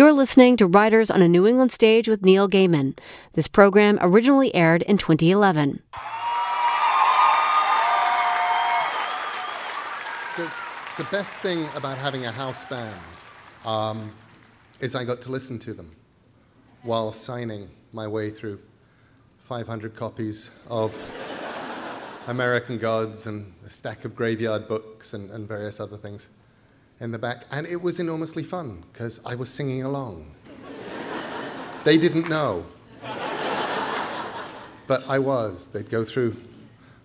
You're listening to Writers on a New England Stage with Neil Gaiman. This program originally aired in 2011. The, the best thing about having a house band um, is I got to listen to them while signing my way through 500 copies of American Gods and a stack of graveyard books and, and various other things in the back. And it was enormously fun because I was singing along. they didn't know. But I was. They'd go through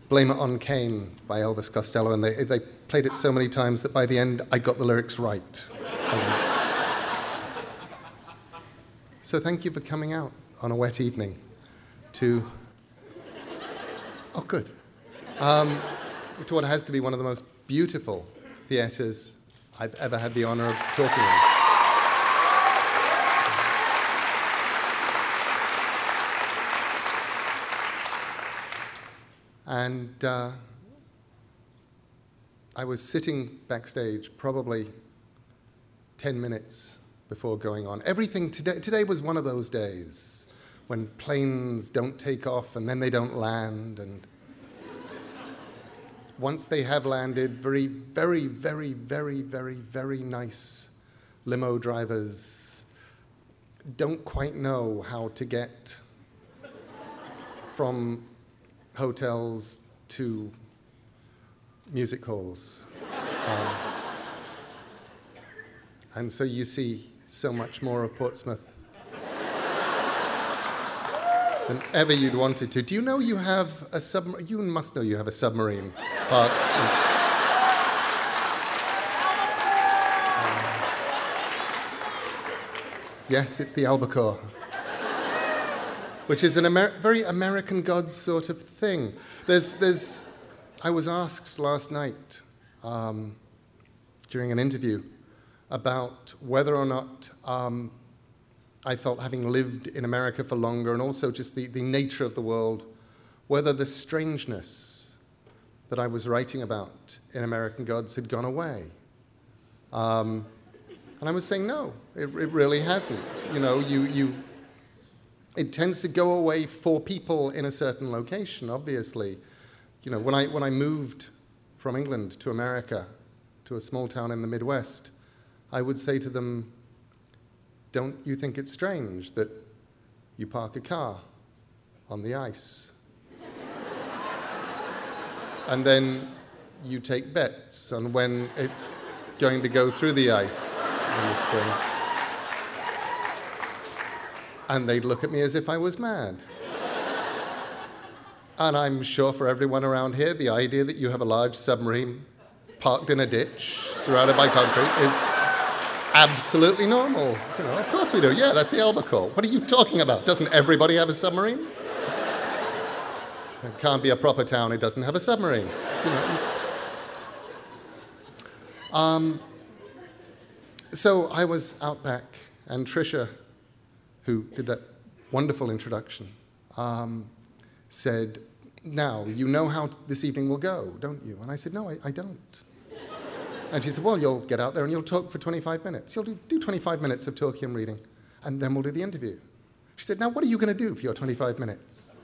Blame It on Cain by Elvis Costello, and they, they played it so many times that by the end I got the lyrics right. So thank you for coming out on a wet evening to. Oh, good. Um, to what has to be one of the most beautiful theatres I've ever had the honor of talking in. And uh, I was sitting backstage probably 10 minutes before going on. Everything today, today was one of those days when planes don't take off and then they don't land and once they have landed, very, very, very, very, very, very nice limo drivers don't quite know how to get from hotels to music halls. Um, and so you see so much more of Portsmouth than ever you'd wanted to. Do you know you have a submarine? You must know you have a submarine park. yes, it's the albacore, which is a Amer- very American Gods sort of thing. There's, there's, I was asked last night um, during an interview about whether or not um, I felt having lived in America for longer and also just the, the nature of the world, whether the strangeness that I was writing about in American Gods had gone away. Um, and I was saying, no, it, it really hasn't. You know, you, you, it tends to go away for people in a certain location, obviously. You know, when I, when I moved from England to America, to a small town in the Midwest, I would say to them, don't you think it's strange that you park a car on the ice? and then you take bets on when it's going to go through the ice in the spring. And they'd look at me as if I was mad. And I'm sure for everyone around here, the idea that you have a large submarine parked in a ditch surrounded by concrete is absolutely normal. You know, of course we do. Yeah, that's the albacore. What are you talking about? Doesn't everybody have a submarine? It can't be a proper town it doesn't have a submarine. You know. um, so I was out back, and Trisha, who did that wonderful introduction, um, said, Now, you know how this evening will go, don't you? And I said, No, I, I don't. And she said, Well, you'll get out there and you'll talk for 25 minutes. You'll do, do 25 minutes of talking and reading, and then we'll do the interview. She said, Now, what are you going to do for your 25 minutes?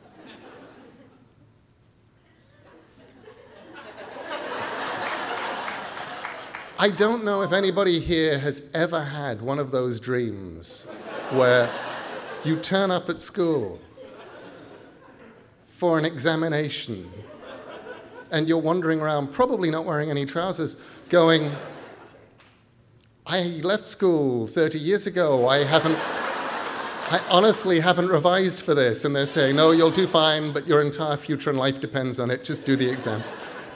I don't know if anybody here has ever had one of those dreams where you turn up at school for an examination and you're wandering around, probably not wearing any trousers, going, I left school 30 years ago. I haven't, I honestly haven't revised for this. And they're saying, no, you'll do fine, but your entire future and life depends on it. Just do the exam.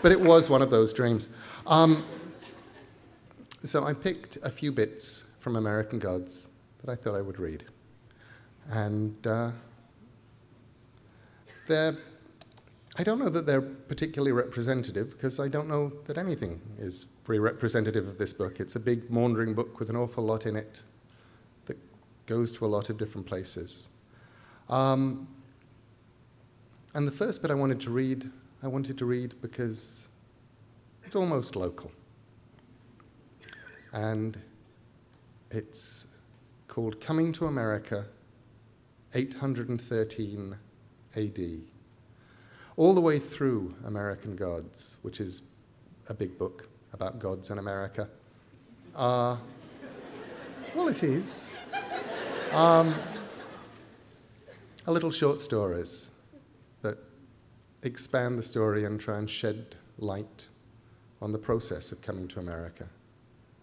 But it was one of those dreams. Um, so I picked a few bits from American Gods that I thought I would read. And uh, they're I don't know that they're particularly representative because I don't know that anything is very representative of this book. It's a big, maundering book with an awful lot in it that goes to a lot of different places. Um, and the first bit I wanted to read, I wanted to read because it's almost local. And it's called Coming to America, 813 AD. All the way through American Gods, which is a big book about gods in America. are, well, it is. Um, little short stories that expand the story and try and shed light on the process of coming to America.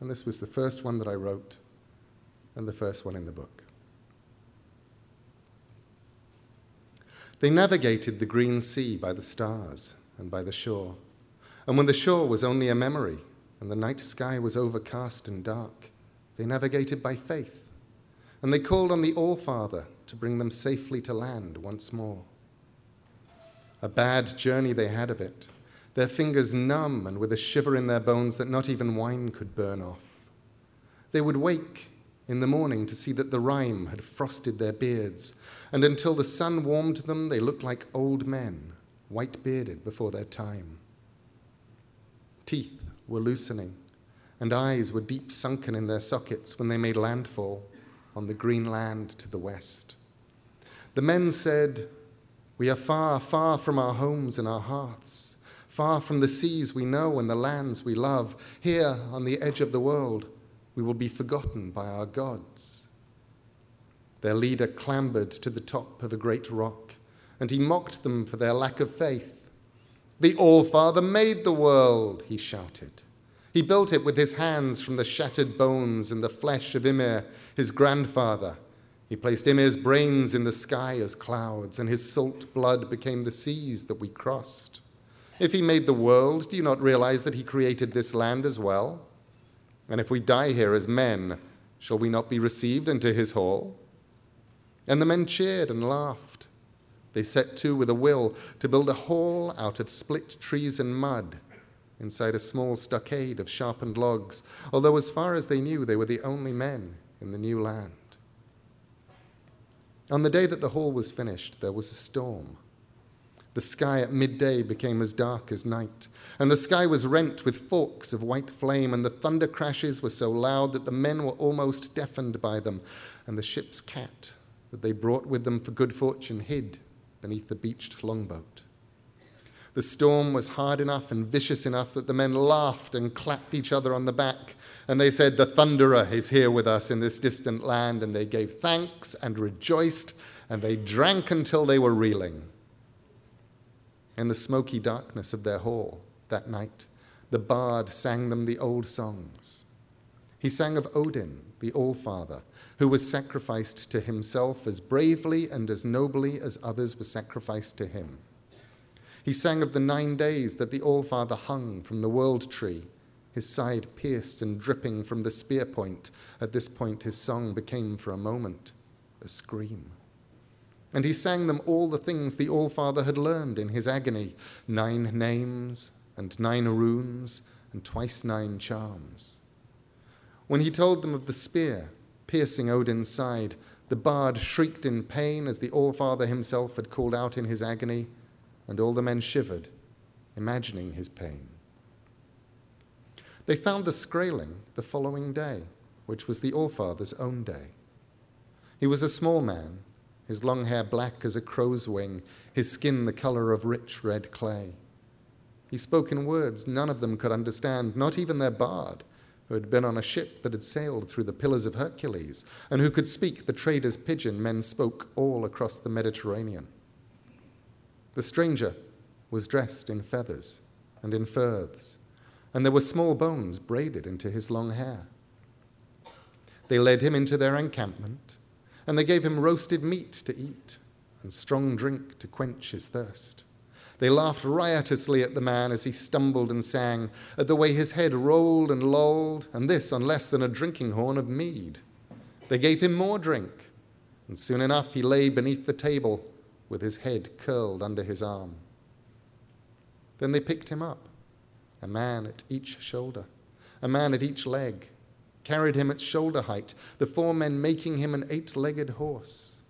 And this was the first one that I wrote and the first one in the book. They navigated the green sea by the stars and by the shore. And when the shore was only a memory and the night sky was overcast and dark, they navigated by faith. And they called on the All Father to bring them safely to land once more. A bad journey they had of it, their fingers numb and with a shiver in their bones that not even wine could burn off. They would wake in the morning to see that the rime had frosted their beards, and until the sun warmed them, they looked like old men, white bearded before their time. Teeth were loosening, and eyes were deep sunken in their sockets when they made landfall on the green land to the west. The men said, We are far, far from our homes and our hearths, far from the seas we know and the lands we love, here on the edge of the world we will be forgotten by our gods. Their leader clambered to the top of a great rock, and he mocked them for their lack of faith. The All Father made the world, he shouted. He built it with his hands from the shattered bones and the flesh of Ymir, his grandfather. He placed Ymir's brains in the sky as clouds, and his salt blood became the seas that we crossed. If he made the world, do you not realize that he created this land as well? And if we die here as men, shall we not be received into his hall? And the men cheered and laughed. They set to with a will to build a hall out of split trees and mud inside a small stockade of sharpened logs, although, as far as they knew, they were the only men in the new land. On the day that the hall was finished, there was a storm. The sky at midday became as dark as night, and the sky was rent with forks of white flame, and the thunder crashes were so loud that the men were almost deafened by them, and the ship's cat that they brought with them for good fortune hid beneath the beached longboat. The storm was hard enough and vicious enough that the men laughed and clapped each other on the back, and they said, The Thunderer is here with us in this distant land, and they gave thanks and rejoiced, and they drank until they were reeling. In the smoky darkness of their hall that night, the bard sang them the old songs. He sang of Odin, the All Father, who was sacrificed to himself as bravely and as nobly as others were sacrificed to him. He sang of the nine days that the All Father hung from the world tree, his side pierced and dripping from the spear point. At this point, his song became for a moment a scream. And he sang them all the things the All Father had learned in his agony nine names, and nine runes, and twice nine charms. When he told them of the spear piercing Odin's side, the bard shrieked in pain as the All Father himself had called out in his agony, and all the men shivered, imagining his pain. They found the Skraeling the following day, which was the All Father's own day. He was a small man his long hair black as a crow's wing, his skin the color of rich red clay. He spoke in words none of them could understand, not even their bard, who had been on a ship that had sailed through the Pillars of Hercules, and who could speak the trader's pidgin men spoke all across the Mediterranean. The stranger was dressed in feathers and in furs, and there were small bones braided into his long hair. They led him into their encampment and they gave him roasted meat to eat and strong drink to quench his thirst. They laughed riotously at the man as he stumbled and sang, at the way his head rolled and lolled, and this on less than a drinking horn of mead. They gave him more drink, and soon enough he lay beneath the table with his head curled under his arm. Then they picked him up, a man at each shoulder, a man at each leg, carried him at shoulder height, the four men making him an eight legged horse.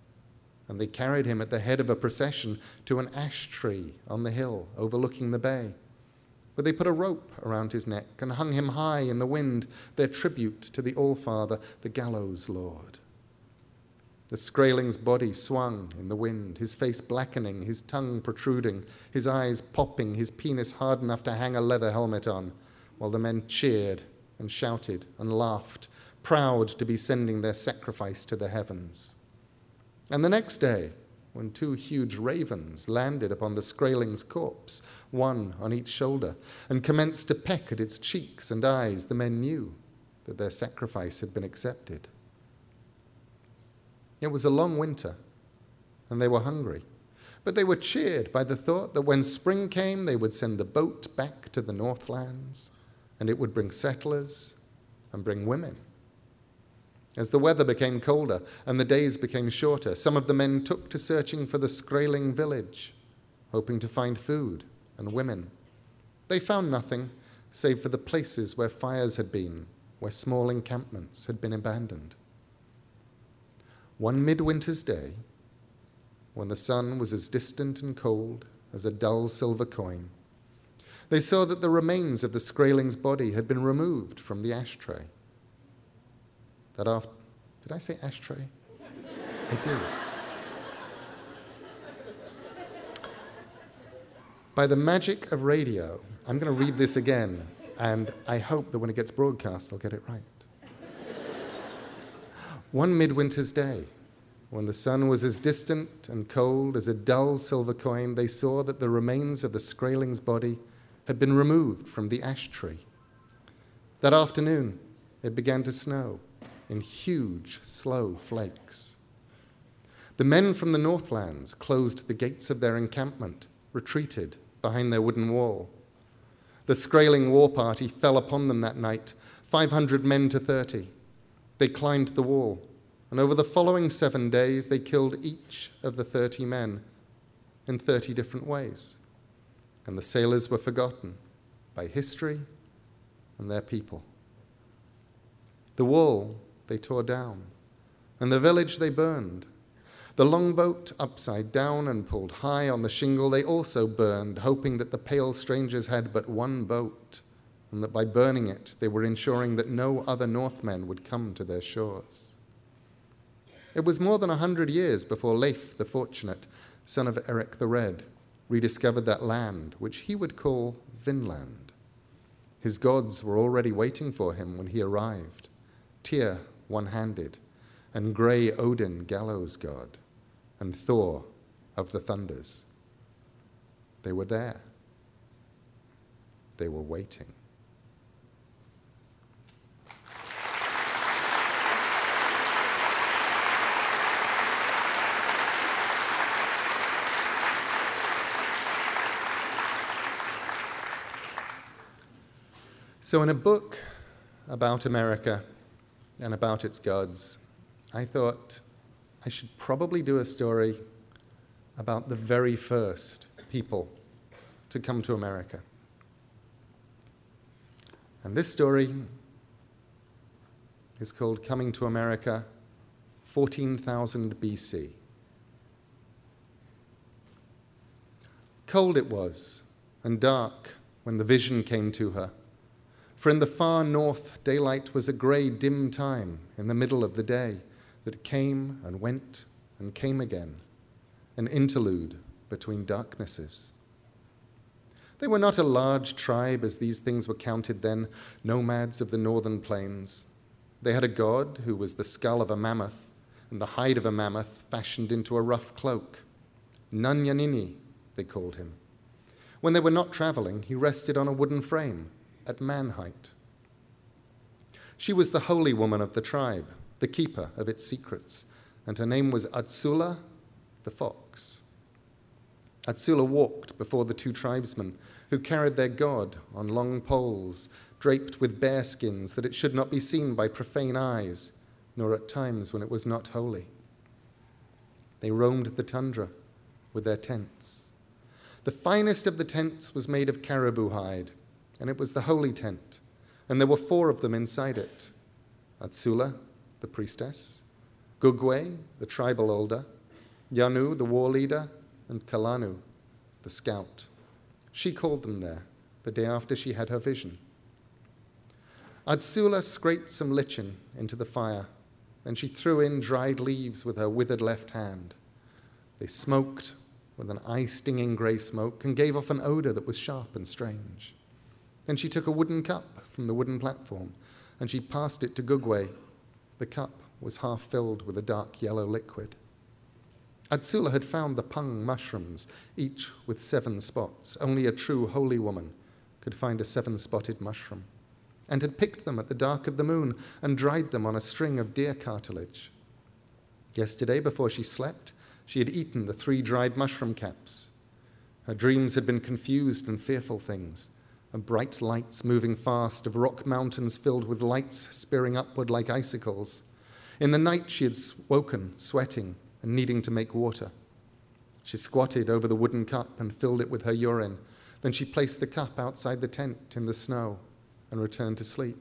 And they carried him at the head of a procession to an ash tree on the hill overlooking the bay, where they put a rope around his neck and hung him high in the wind, their tribute to the All Father, the gallows Lord. The Skraeling's body swung in the wind, his face blackening, his tongue protruding, his eyes popping, his penis hard enough to hang a leather helmet on, while the men cheered and shouted and laughed, proud to be sending their sacrifice to the heavens. And the next day, when two huge ravens landed upon the Skraeling's corpse, one on each shoulder, and commenced to peck at its cheeks and eyes, the men knew that their sacrifice had been accepted. It was a long winter, and they were hungry, but they were cheered by the thought that when spring came, they would send the boat back to the Northlands, and it would bring settlers and bring women. As the weather became colder and the days became shorter, some of the men took to searching for the Skraeling village, hoping to find food and women. They found nothing save for the places where fires had been, where small encampments had been abandoned. One midwinter's day, when the sun was as distant and cold as a dull silver coin, they saw that the remains of the Skraeling's body had been removed from the ashtray that after. Did I say ashtray? I did. By the magic of radio, I'm going to read this again, and I hope that when it gets broadcast, I'll get it right. One midwinter's day, when the sun was as distant and cold as a dull silver coin, they saw that the remains of the Skraeling's body had been removed from the ash tree. That afternoon, it began to snow in huge, slow flakes. The men from the Northlands closed the gates of their encampment, retreated behind their wooden wall. The Skraeling war party fell upon them that night, 500 men to 30. They climbed the wall, and over the following seven days, they killed each of the 30 men in 30 different ways. And the sailors were forgotten by history and their people. The wall they tore down, and the village they burned. The longboat, upside down and pulled high on the shingle, they also burned, hoping that the pale strangers had but one boat, and that by burning it they were ensuring that no other Northmen would come to their shores. It was more than a hundred years before Leif the Fortunate, son of Eric the Red, rediscovered that land, which he would call Vinland. His gods were already waiting for him when he arrived. Tyr one handed, and grey Odin, gallows god, and Thor of the thunders. They were there. They were waiting. So, in a book about America, and about its gods, I thought I should probably do a story about the very first people to come to America. And this story is called Coming to America 14,000 BC. Cold it was and dark when the vision came to her. For in the far north, daylight was a grey, dim time in the middle of the day that came and went and came again, an interlude between darknesses. They were not a large tribe as these things were counted then, nomads of the northern plains. They had a god who was the skull of a mammoth and the hide of a mammoth fashioned into a rough cloak. Nunyunnini, they called him. When they were not traveling, he rested on a wooden frame at man height. She was the holy woman of the tribe, the keeper of its secrets, and her name was Atsula the fox. Atsula walked before the two tribesmen, who carried their god on long poles, draped with bear skins, that it should not be seen by profane eyes, nor at times when it was not holy. They roamed the tundra with their tents. The finest of the tents was made of caribou hide and it was the holy tent, and there were four of them inside it Atsula, the priestess, Gugwei, the tribal elder, Yanu, the war leader, and Kalanu, the scout. She called them there the day after she had her vision. Atsula scraped some lichen into the fire and she threw in dried leaves with her withered left hand. They smoked with an eye stinging grey smoke and gave off an odour that was sharp and strange. Then she took a wooden cup from the wooden platform and she passed it to Gugwei. The cup was half filled with a dark yellow liquid. Atsula had found the pung mushrooms, each with seven spots. Only a true holy woman could find a seven spotted mushroom, and had picked them at the dark of the moon and dried them on a string of deer cartilage. Yesterday, before she slept, she had eaten the three dried mushroom caps. Her dreams had been confused and fearful things, of bright lights moving fast, of rock mountains filled with lights spearing upward like icicles. In the night, she had woken, sweating, and needing to make water. She squatted over the wooden cup and filled it with her urine. Then she placed the cup outside the tent in the snow and returned to sleep.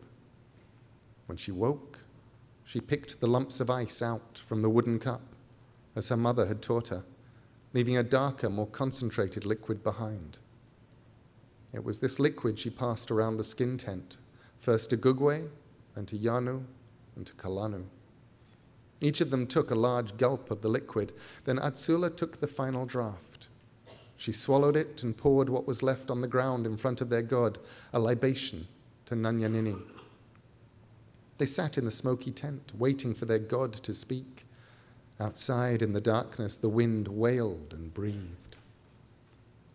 When she woke, she picked the lumps of ice out from the wooden cup, as her mother had taught her, leaving a darker, more concentrated liquid behind. It was this liquid she passed around the skin tent, first to Gugwei, then to Yanu, and to Kalanu. Each of them took a large gulp of the liquid. Then Atsula took the final draught. She swallowed it and poured what was left on the ground in front of their god, a libation to Nunyunnini. They sat in the smoky tent, waiting for their god to speak. Outside in the darkness, the wind wailed and breathed.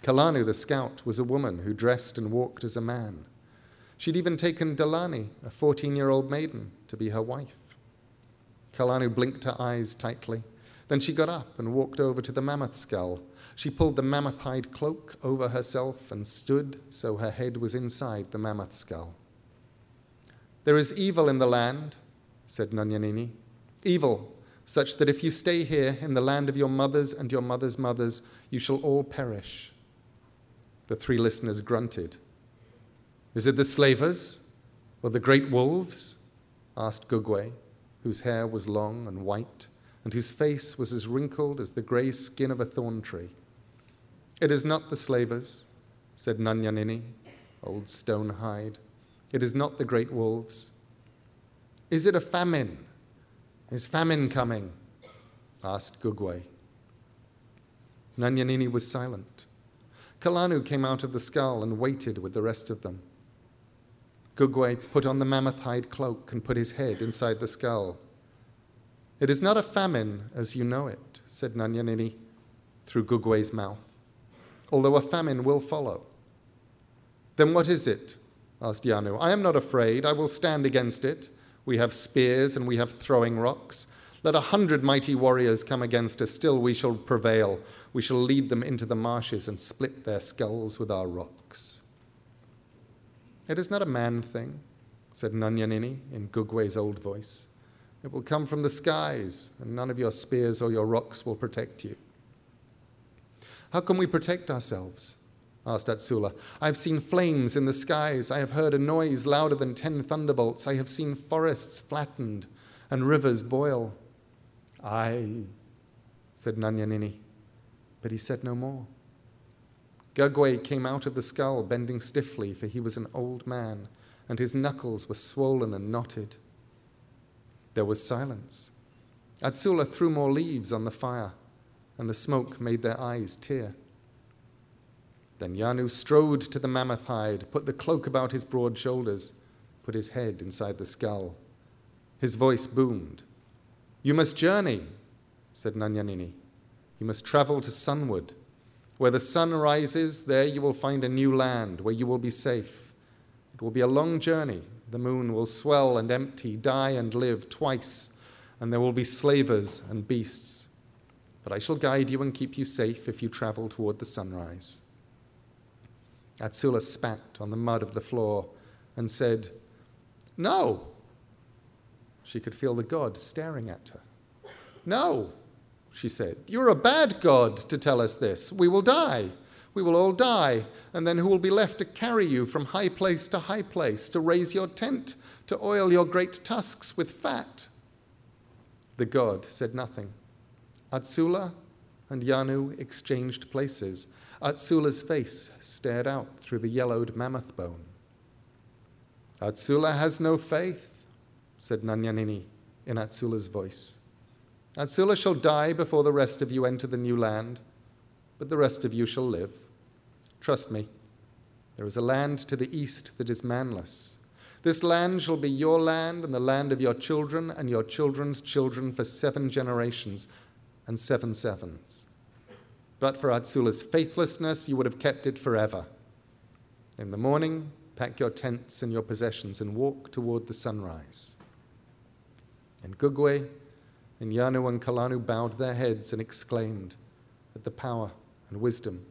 Kalanu, the scout, was a woman who dressed and walked as a man. She'd even taken Dalani, a 14 year old maiden, to be her wife. Kalanu blinked her eyes tightly. Then she got up and walked over to the mammoth skull. She pulled the mammoth hide cloak over herself and stood so her head was inside the mammoth skull. There is evil in the land, said Nunyunnini. Evil, such that if you stay here in the land of your mothers and your mothers' mothers, you shall all perish. The three listeners grunted. Is it the slavers or the great wolves? asked Gugwei whose hair was long and white, and whose face was as wrinkled as the grey skin of a thorn tree. It is not the slavers, said Nunyunnini, old stone hide. It is not the great wolves. Is it a famine? Is famine coming? asked Gugwei. Nunyunnini was silent. Kalanu came out of the skull and waited with the rest of them. Gugwei put on the mammoth hide cloak and put his head inside the skull. It is not a famine as you know it, said Nunyunnini through Gugwei's mouth, although a famine will follow. Then what is it? asked Yanu. I am not afraid. I will stand against it. We have spears and we have throwing rocks. Let a hundred mighty warriors come against us, still we shall prevail. We shall lead them into the marshes and split their skulls with our rocks. It is not a man thing, said Nunyunnini in Gugwei's old voice. It will come from the skies, and none of your spears or your rocks will protect you. How can we protect ourselves? asked Atsula. I have seen flames in the skies. I have heard a noise louder than ten thunderbolts. I have seen forests flattened and rivers boil. Aye, said Nunyunnini, but he said no more. Gugwei came out of the skull, bending stiffly, for he was an old man, and his knuckles were swollen and knotted. There was silence. Atsula threw more leaves on the fire, and the smoke made their eyes tear. Then Yanu strode to the mammoth hide, put the cloak about his broad shoulders, put his head inside the skull. His voice boomed. You must journey, said Nunyunnini. You must travel to Sunwood. Where the sun rises, there you will find a new land where you will be safe. It will be a long journey. The moon will swell and empty, die and live twice, and there will be slavers and beasts. But I shall guide you and keep you safe if you travel toward the sunrise. Atsula spat on the mud of the floor and said, No. She could feel the god staring at her. No she said. You're a bad God to tell us this. We will die. We will all die. And then who will be left to carry you from high place to high place, to raise your tent, to oil your great tusks with fat? The god said nothing. Atsula and Yanu exchanged places. Atsula's face stared out through the yellowed mammoth bone. Atsula has no faith, said Nunyunnini, in Atsula's voice. Atsula shall die before the rest of you enter the new land, but the rest of you shall live. Trust me, there is a land to the east that is manless. This land shall be your land and the land of your children and your children's children for seven generations and seven sevens. But for Atsula's faithlessness, you would have kept it forever. In the morning, pack your tents and your possessions and walk toward the sunrise. And Gugwei and Yanu and Kalanu bowed their heads and exclaimed at the power and wisdom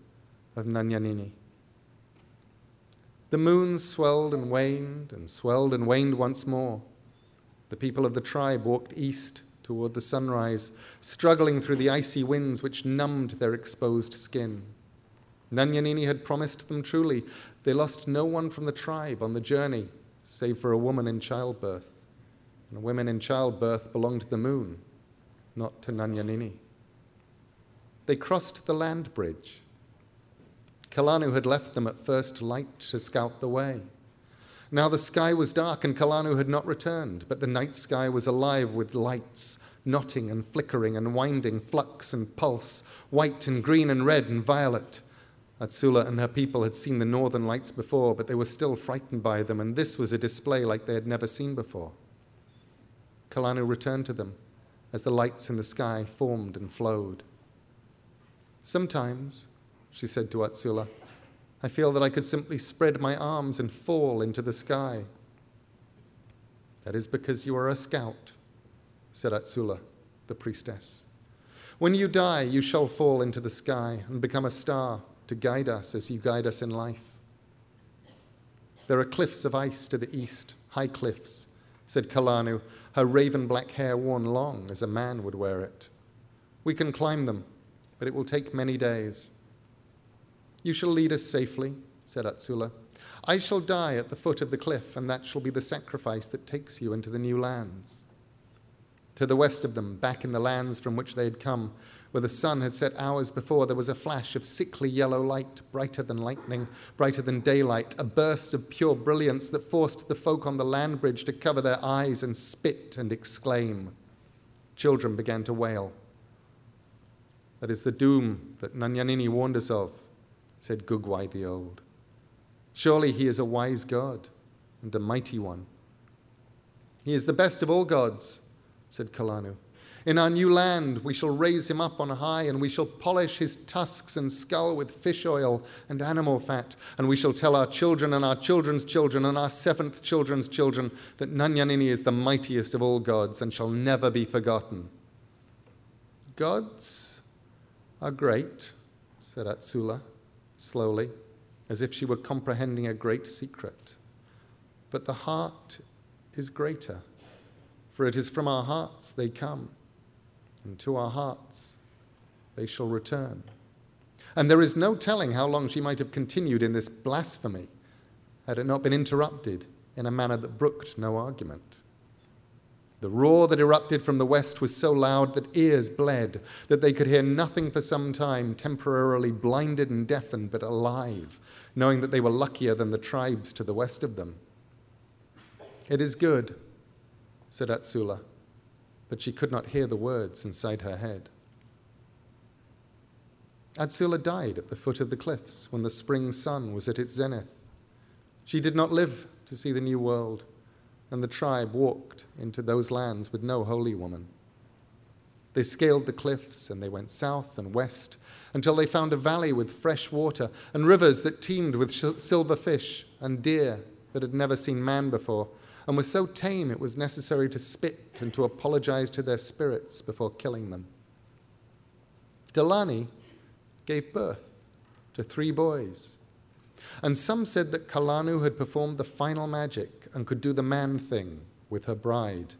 of Nunyunnini. The moon swelled and waned and swelled and waned once more. The people of the tribe walked east toward the sunrise, struggling through the icy winds which numbed their exposed skin. Nunyunnini had promised them truly. They lost no one from the tribe on the journey, save for a woman in childbirth. And women in childbirth belonged to the moon, not to Nunyunnini. They crossed the land bridge. Kalanu had left them at first light to scout the way. Now the sky was dark and Kalanu had not returned, but the night sky was alive with lights, knotting and flickering and winding, flux and pulse, white and green and red and violet. Atsula and her people had seen the northern lights before, but they were still frightened by them, and this was a display like they had never seen before. Kalanu returned to them as the lights in the sky formed and flowed. Sometimes, she said to Atsula, I feel that I could simply spread my arms and fall into the sky. That is because you are a scout, said Atsula, the priestess. When you die, you shall fall into the sky and become a star to guide us as you guide us in life. There are cliffs of ice to the east, high cliffs, said Kalanu, her raven black hair worn long as a man would wear it. We can climb them, but it will take many days. You shall lead us safely, said Atsula. I shall die at the foot of the cliff, and that shall be the sacrifice that takes you into the new lands. To the west of them, back in the lands from which they had come, where the sun had set hours before, there was a flash of sickly yellow light, brighter than lightning, brighter than daylight, a burst of pure brilliance that forced the folk on the land bridge to cover their eyes and spit and exclaim. Children began to wail. That is the doom that Nunyunnini warned us of, said Gugwei the Old. Surely he is a wise God and a mighty one. He is the best of all gods, said Kalanu. In our new land, we shall raise him up on high, and we shall polish his tusks and skull with fish oil and animal fat, and we shall tell our children and our children's children and our seventh children's children that Nunyunnini is the mightiest of all gods and shall never be forgotten. Gods are great, said Atsula slowly, as if she were comprehending a great secret. But the heart is greater, for it is from our hearts they come and to our hearts they shall return. And there is no telling how long she might have continued in this blasphemy had it not been interrupted in a manner that brooked no argument. The roar that erupted from the west was so loud that ears bled, that they could hear nothing for some time, temporarily blinded and deafened, but alive, knowing that they were luckier than the tribes to the west of them. It is good, said Atsula but she could not hear the words inside her head. Atsula died at the foot of the cliffs when the spring sun was at its zenith. She did not live to see the new world, and the tribe walked into those lands with no holy woman. They scaled the cliffs and they went south and west until they found a valley with fresh water and rivers that teemed with silver fish and deer that had never seen man before and was so tame it was necessary to spit and to apologize to their spirits before killing them. Dalani gave birth to three boys. And some said that Kalanu had performed the final magic and could do the man thing with her bride,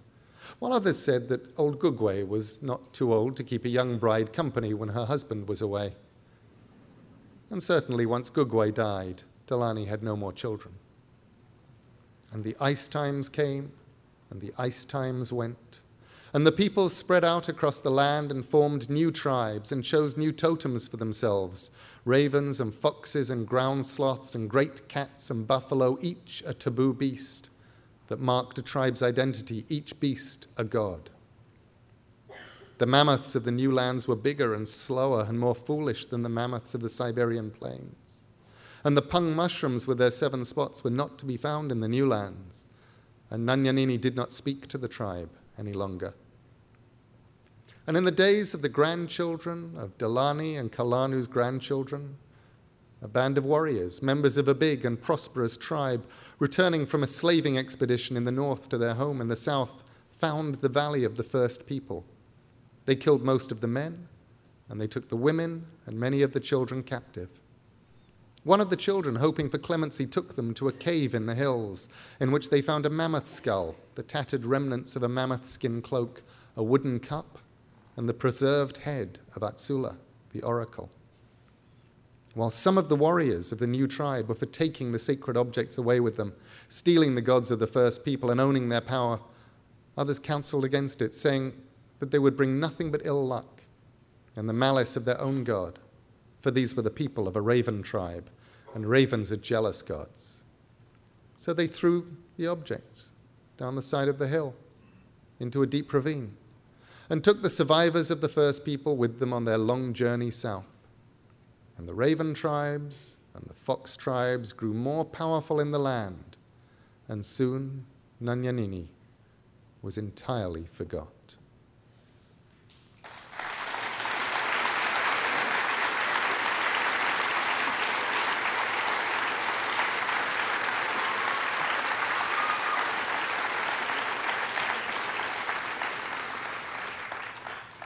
while others said that old Gugwei was not too old to keep a young bride company when her husband was away. And certainly, once Gugwei died, Dalani had no more children. And the ice times came, and the ice times went. And the people spread out across the land and formed new tribes and chose new totems for themselves ravens and foxes and ground sloths and great cats and buffalo, each a taboo beast. that marked a tribe's identity, each beast a god. The mammoths of the new lands were bigger and slower and more foolish than the mammoths of the Siberian plains. And the pung mushrooms with their seven spots were not to be found in the new lands. And Nunyunnini did not speak to the tribe any longer. And in the days of the grandchildren of Dalani and Kalanu's grandchildren, a band of warriors, members of a big and prosperous tribe, returning from a slaving expedition in the north to their home in the south, found the valley of the first people they killed most of the men, and they took the women and many of the children captive. One of the children, hoping for clemency, took them to a cave in the hills in which they found a mammoth skull, the tattered remnants of a mammoth skin cloak, a wooden cup, and the preserved head of Atsula, the oracle. While some of the warriors of the new tribe were for taking the sacred objects away with them, stealing the gods of the first people and owning their power, others counseled against it, saying, that they would bring nothing but ill luck and the malice of their own God, for these were the people of a raven tribe, and ravens are jealous gods. So they threw the objects down the side of the hill into a deep ravine and took the survivors of the first people with them on their long journey south. And the raven tribes and the fox tribes grew more powerful in the land, and soon Nunyunnini was entirely forgot.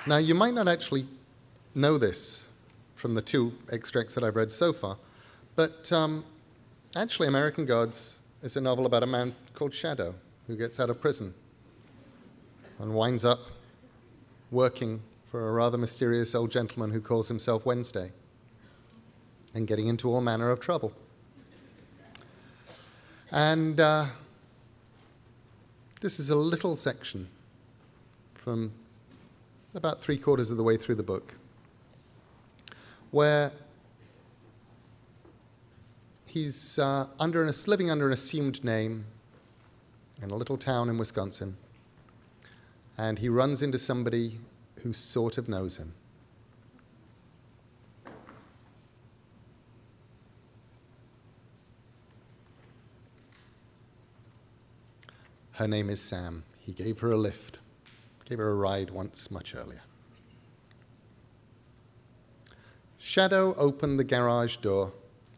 Now, you might not actually know this from the two extracts that I've read so far, but um, actually, American Gods is a novel about a man called Shadow who gets out of prison and winds up working for a rather mysterious old gentleman who calls himself Wednesday and getting into all manner of trouble. And uh, this is a little section from about three quarters of the way through the book, where he's uh, under an, living under an assumed name in a little town in Wisconsin, and he runs into somebody who sort of knows him. Her name is Sam. He gave her a lift. Gave her a ride once much earlier. Shadow opened the garage door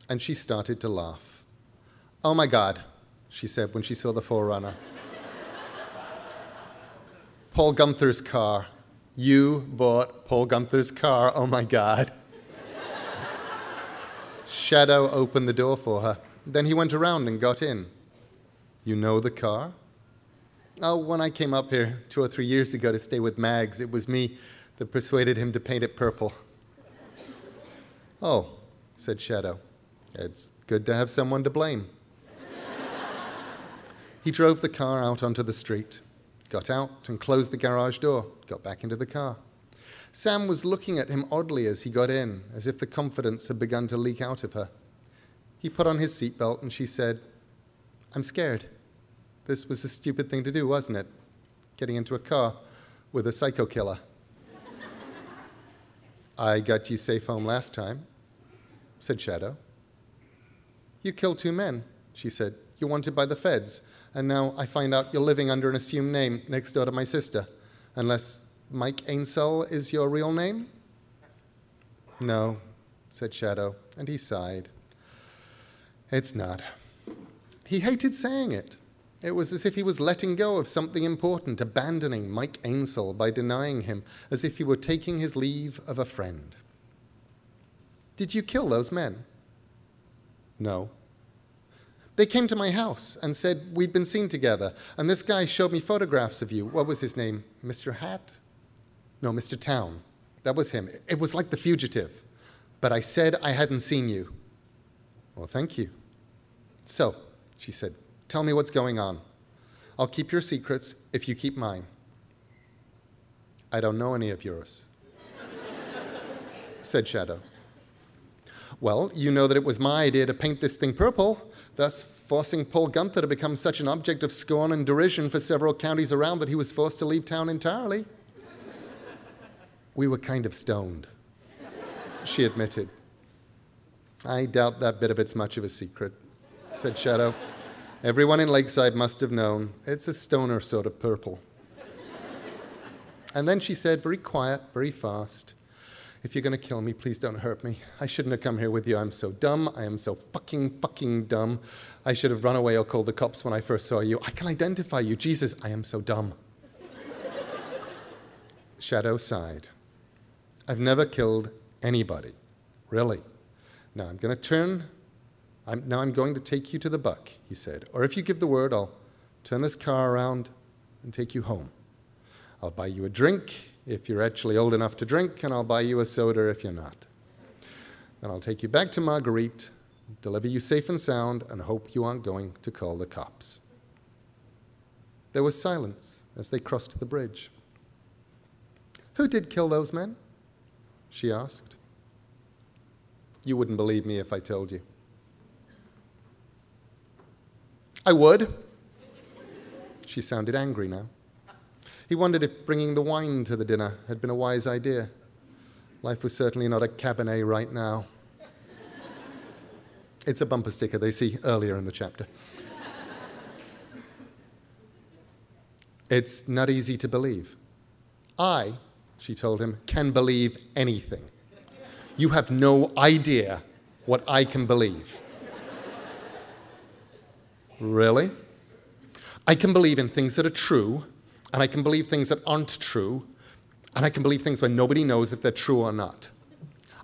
and she started to laugh. Oh my God, she said when she saw the 4Runner. Paul Gunther's car. You bought Paul Gunther's car. Oh my God. Shadow opened the door for her. Then he went around and got in. You know the car? Oh, when I came up here two or three years ago to stay with Mags, it was me that persuaded him to paint it purple. oh, said Shadow. It's good to have someone to blame. he drove the car out onto the street, got out and closed the garage door, got back into the car. Sam was looking at him oddly as he got in, as if the confidence had begun to leak out of her. He put on his seatbelt and she said, I'm scared. This was a stupid thing to do, wasn't it? Getting into a car with a psycho killer. I got you safe home last time, said Shadow. You killed two men, she said. You're wanted by the feds, and now I find out you're living under an assumed name next door to my sister. Unless Mike Ainsel is your real name? No, said Shadow, and he sighed. It's not. He hated saying it. It was as if he was letting go of something important, abandoning Mike Ainsel by denying him, as if he were taking his leave of a friend. Did you kill those men? No. They came to my house and said we'd been seen together, and this guy showed me photographs of you. What was his name? Mr. Hat? No, Mr. Town. That was him. It was like the fugitive. But I said I hadn't seen you. Well, thank you. So, she said, Tell me what's going on. I'll keep your secrets if you keep mine. I don't know any of yours, said Shadow. Well, you know that it was my idea to paint this thing purple, thus forcing Paul Gunther to become such an object of scorn and derision for several counties around that he was forced to leave town entirely. we were kind of stoned, she admitted. I doubt that bit of it's much of a secret, said Shadow. Everyone in Lakeside must have known. It's a stoner sort of purple. And then she said, very quiet, very fast, If you're going to kill me, please don't hurt me. I shouldn't have come here with you. I'm so dumb. I am so fucking, fucking dumb. I should have run away or called the cops when I first saw you. I can identify you. Jesus, I am so dumb. Shadow sighed. I've never killed anybody, really. Now I'm going to turn, I'm, now I'm going to take you to the buck, he said. Or if you give the word, I'll turn this car around and take you home. I'll buy you a drink if you're actually old enough to drink, and I'll buy you a soda if you're not. Then I'll take you back to Marguerite, deliver you safe and sound, and hope you aren't going to call the cops. There was silence as they crossed the bridge. Who did kill those men? She asked. You wouldn't believe me if I told you. I would. She sounded angry now. He wondered if bringing the wine to the dinner had been a wise idea. Life was certainly not a cabernet right now. It's a bumper sticker they see earlier in the chapter. It's not easy to believe. I, she told him, can believe anything. You have no idea what I can believe. Really? I can believe in things that are true and I can believe things that aren't true, and I can believe things when nobody knows if they're true or not.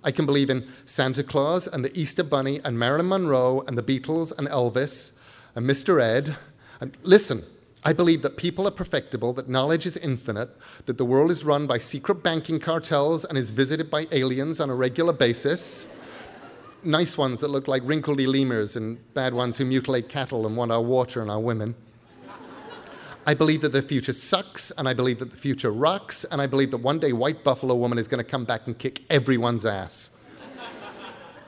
I can believe in Santa Claus and the Easter Bunny and Marilyn Monroe and the Beatles and Elvis and Mr. Ed. And listen, I believe that people are perfectible, that knowledge is infinite, that the world is run by secret banking cartels and is visited by aliens on a regular basis. Nice ones that look like wrinkledy lemurs and bad ones who mutilate cattle and want our water and our women. I believe that the future sucks, and I believe that the future rocks, and I believe that one day White Buffalo Woman is going to come back and kick everyone's ass.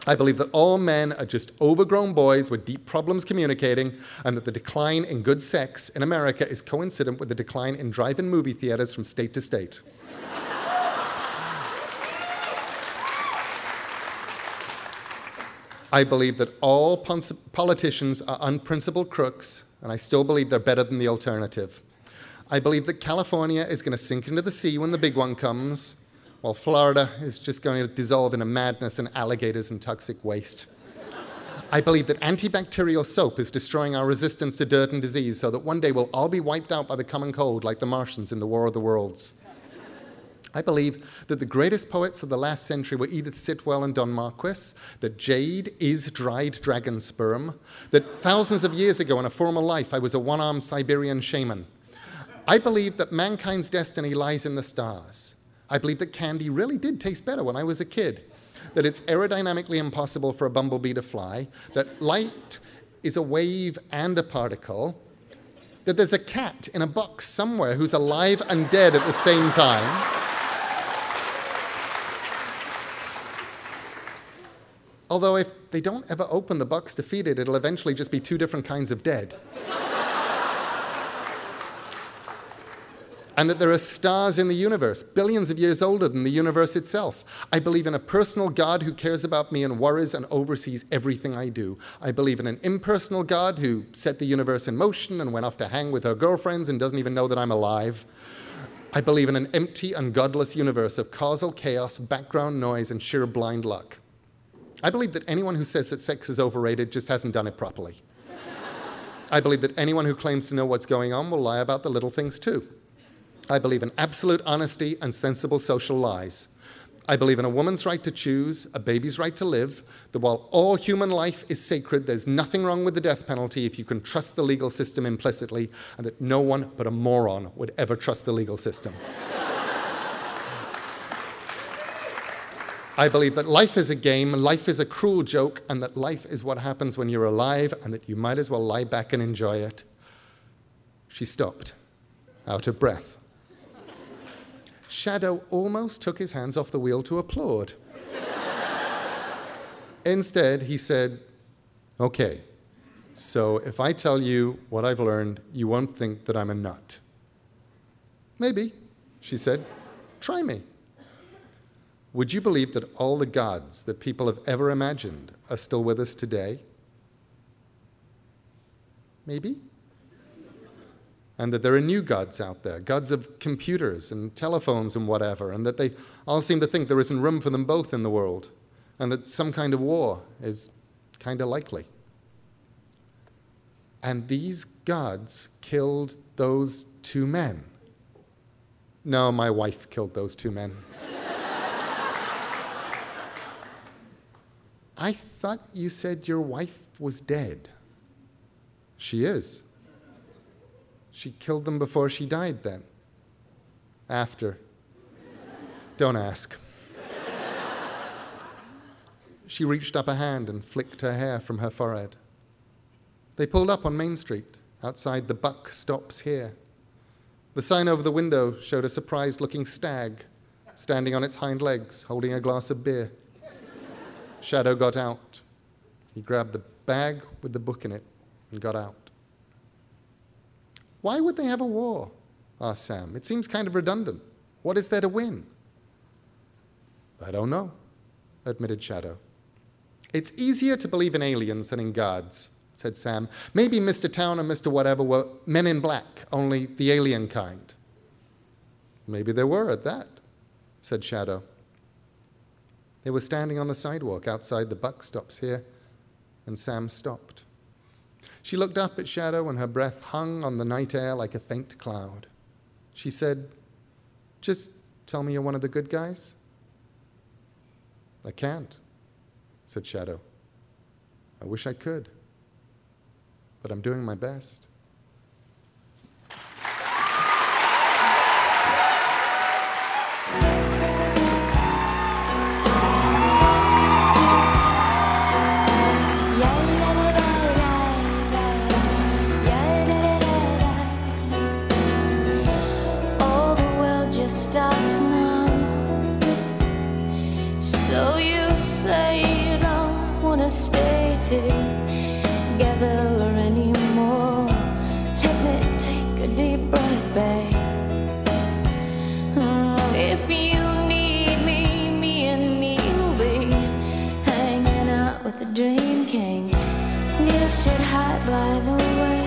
I believe that all men are just overgrown boys with deep problems communicating, and that the decline in good sex in America is coincident with the decline in drive in movie theaters from state to state. I believe that all politicians are unprincipled crooks and I still believe they're better than the alternative. I believe that California is going to sink into the sea when the big one comes, while Florida is just going to dissolve in a madness and alligators and toxic waste. I believe that antibacterial soap is destroying our resistance to dirt and disease so that one day we'll all be wiped out by the common cold like the Martians in the War of the Worlds. I believe that the greatest poets of the last century were Edith Sitwell and Don Marquis, that jade is dried dragon sperm, that thousands of years ago in a former life I was a one armed Siberian shaman. I believe that mankind's destiny lies in the stars. I believe that candy really did taste better when I was a kid, that it's aerodynamically impossible for a bumblebee to fly, that light is a wave and a particle, that there's a cat in a box somewhere who's alive and dead at the same time. Although, if they don't ever open the box to feed it, it'll eventually just be two different kinds of dead. and that there are stars in the universe, billions of years older than the universe itself. I believe in a personal God who cares about me and worries and oversees everything I do. I believe in an impersonal God who set the universe in motion and went off to hang with her girlfriends and doesn't even know that I'm alive. I believe in an empty and godless universe of causal chaos, background noise, and sheer blind luck. I believe that anyone who says that sex is overrated just hasn't done it properly. I believe that anyone who claims to know what's going on will lie about the little things too. I believe in absolute honesty and sensible social lies. I believe in a woman's right to choose, a baby's right to live, that while all human life is sacred, there's nothing wrong with the death penalty if you can trust the legal system implicitly, and that no one but a moron would ever trust the legal system. I believe that life is a game, life is a cruel joke, and that life is what happens when you're alive, and that you might as well lie back and enjoy it. She stopped, out of breath. Shadow almost took his hands off the wheel to applaud. Instead, he said, Okay, so if I tell you what I've learned, you won't think that I'm a nut. Maybe, she said. Try me. Would you believe that all the gods that people have ever imagined are still with us today? Maybe? And that there are new gods out there, gods of computers and telephones and whatever, and that they all seem to think there isn't room for them both in the world, and that some kind of war is kind of likely. And these gods killed those two men. No, my wife killed those two men. I thought you said your wife was dead. She is. She killed them before she died, then? After? Don't ask. she reached up a hand and flicked her hair from her forehead. They pulled up on Main Street, outside the Buck Stops Here. The sign over the window showed a surprised looking stag standing on its hind legs, holding a glass of beer. Shadow got out. He grabbed the bag with the book in it and got out. Why would they have a war? asked Sam. It seems kind of redundant. What is there to win? I don't know, admitted Shadow. It's easier to believe in aliens than in gods, said Sam. Maybe Mr. Town and Mr. Whatever were men in black, only the alien kind. Maybe they were at that, said Shadow. They were standing on the sidewalk outside the buck stops here, and Sam stopped. She looked up at Shadow, and her breath hung on the night air like a faint cloud. She said, Just tell me you're one of the good guys. I can't, said Shadow. I wish I could, but I'm doing my best. Together anymore. Let me take a deep breath, babe. If you need me, me and Neil be hanging out with the Dream King. Neil said hi, by the way.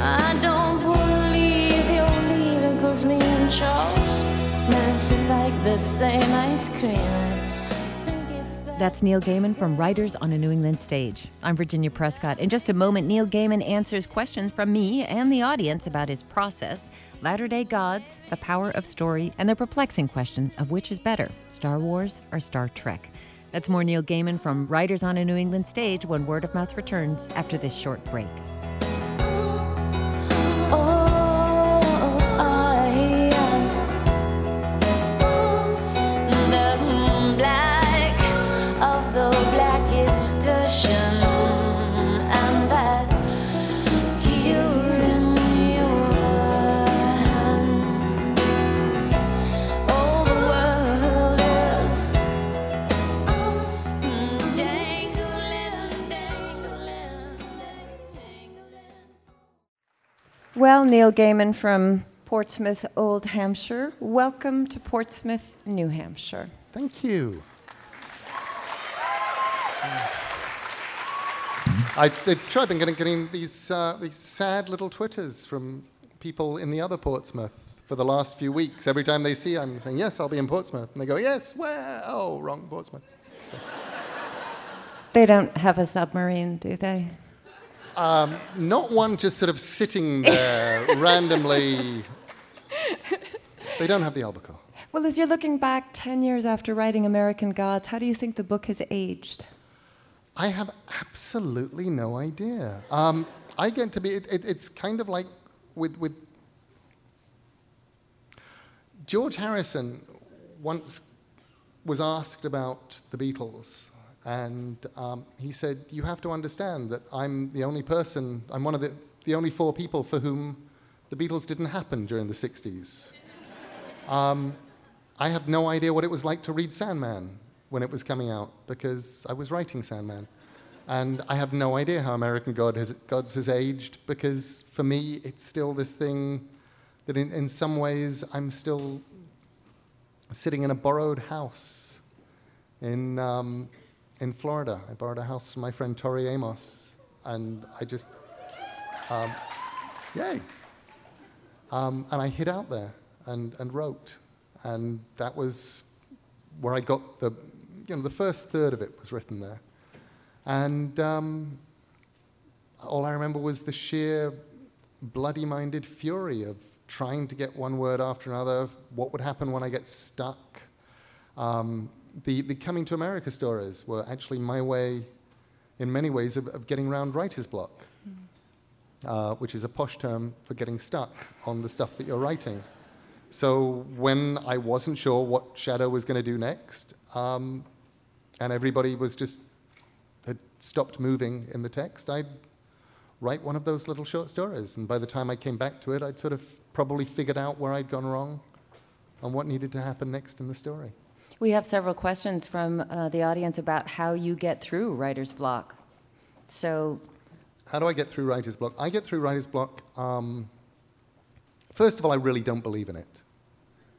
I don't believe you're leaving cause me and Charles Manson like the same ice cream. That's Neil Gaiman from Writers on a New England Stage. I'm Virginia Prescott. In just a moment, Neil Gaiman answers questions from me and the audience about his process, Latter day Gods, the power of story, and the perplexing question of which is better, Star Wars or Star Trek. That's more Neil Gaiman from Writers on a New England Stage when Word of Mouth returns after this short break. Oh, Well, Neil Gaiman from Portsmouth, Old Hampshire, welcome to Portsmouth, New Hampshire. Thank you. I, it's true. I've been getting, getting these, uh, these sad little twitters from people in the other Portsmouth for the last few weeks. Every time they see, I'm saying, "Yes, I'll be in Portsmouth," and they go, "Yes, where? Oh, wrong Portsmouth." They don't have a submarine, do they? Not one just sort of sitting there randomly. They don't have the albacore. Well, as you're looking back 10 years after writing American Gods, how do you think the book has aged? I have absolutely no idea. Um, I get to be, it, it, it's kind of like with, with George Harrison once was asked about the Beatles, and um, he said, You have to understand that I'm the only person, I'm one of the, the only four people for whom the Beatles didn't happen during the 60s. Um, I have no idea what it was like to read Sandman when it was coming out because I was writing Sandman. And I have no idea how American God has, Gods has aged because for me, it's still this thing that in, in some ways I'm still sitting in a borrowed house in, um, in Florida. I borrowed a house from my friend Tori Amos, and I just, um, yay. Um, and I hid out there and, and wrote. And that was where I got the, you know, the first third of it was written there. And um, all I remember was the sheer bloody minded fury of trying to get one word after another, of what would happen when I get stuck. Um, the, the coming to America stories were actually my way, in many ways, of, of getting around writer's block, uh, which is a posh term for getting stuck on the stuff that you're writing. So when I wasn't sure what Shadow was going to do next, um, and everybody was just had stopped moving in the text, I'd write one of those little short stories. And by the time I came back to it, I'd sort of probably figured out where I'd gone wrong and what needed to happen next in the story. We have several questions from uh, the audience about how you get through writer's block. So, how do I get through writer's block? I get through writer's block. Um, first of all, I really don't believe in it.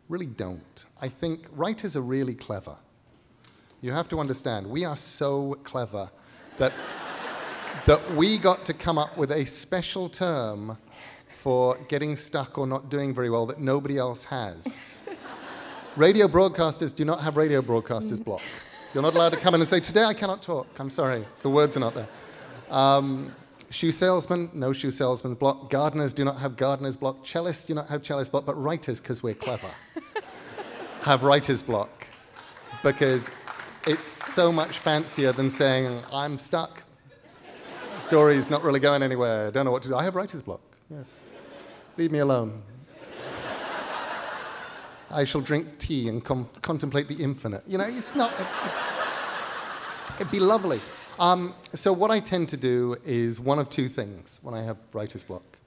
Really don't. I think writers are really clever. You have to understand, we are so clever that, that we got to come up with a special term for getting stuck or not doing very well that nobody else has. Radio broadcasters do not have radio broadcasters block. You're not allowed to come in and say, Today I cannot talk. I'm sorry, the words are not there. Um, shoe salesmen, no shoe salesman's block. Gardeners do not have gardener's block. Cellists do not have cellist block, but writers, because we're clever, have writer's block. Because it's so much fancier than saying, I'm stuck. Story's not really going anywhere. I don't know what to do. I have writer's block. Yes. Leave me alone. I shall drink tea and com- contemplate the infinite. You know, it's not. It, it'd be lovely. Um, so, what I tend to do is one of two things when I have writer's block.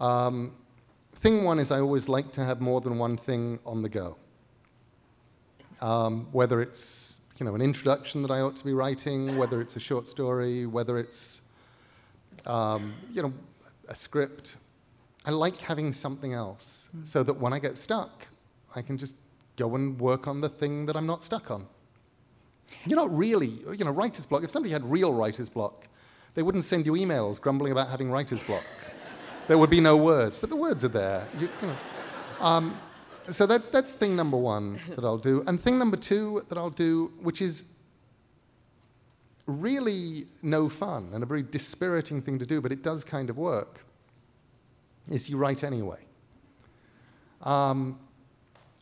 Um, thing one is I always like to have more than one thing on the go. Um, whether it's you know, an introduction that I ought to be writing, whether it's a short story, whether it's, um, you know, a script. I like having something else so that when I get stuck, I can just go and work on the thing that I'm not stuck on. You're not really, you know, writer's block. If somebody had real writer's block, they wouldn't send you emails grumbling about having writer's block. there would be no words, but the words are there. You, you know. Um, so that, that's thing number one that I'll do. And thing number two that I'll do, which is really no fun and a very dispiriting thing to do, but it does kind of work, is you write anyway. Um,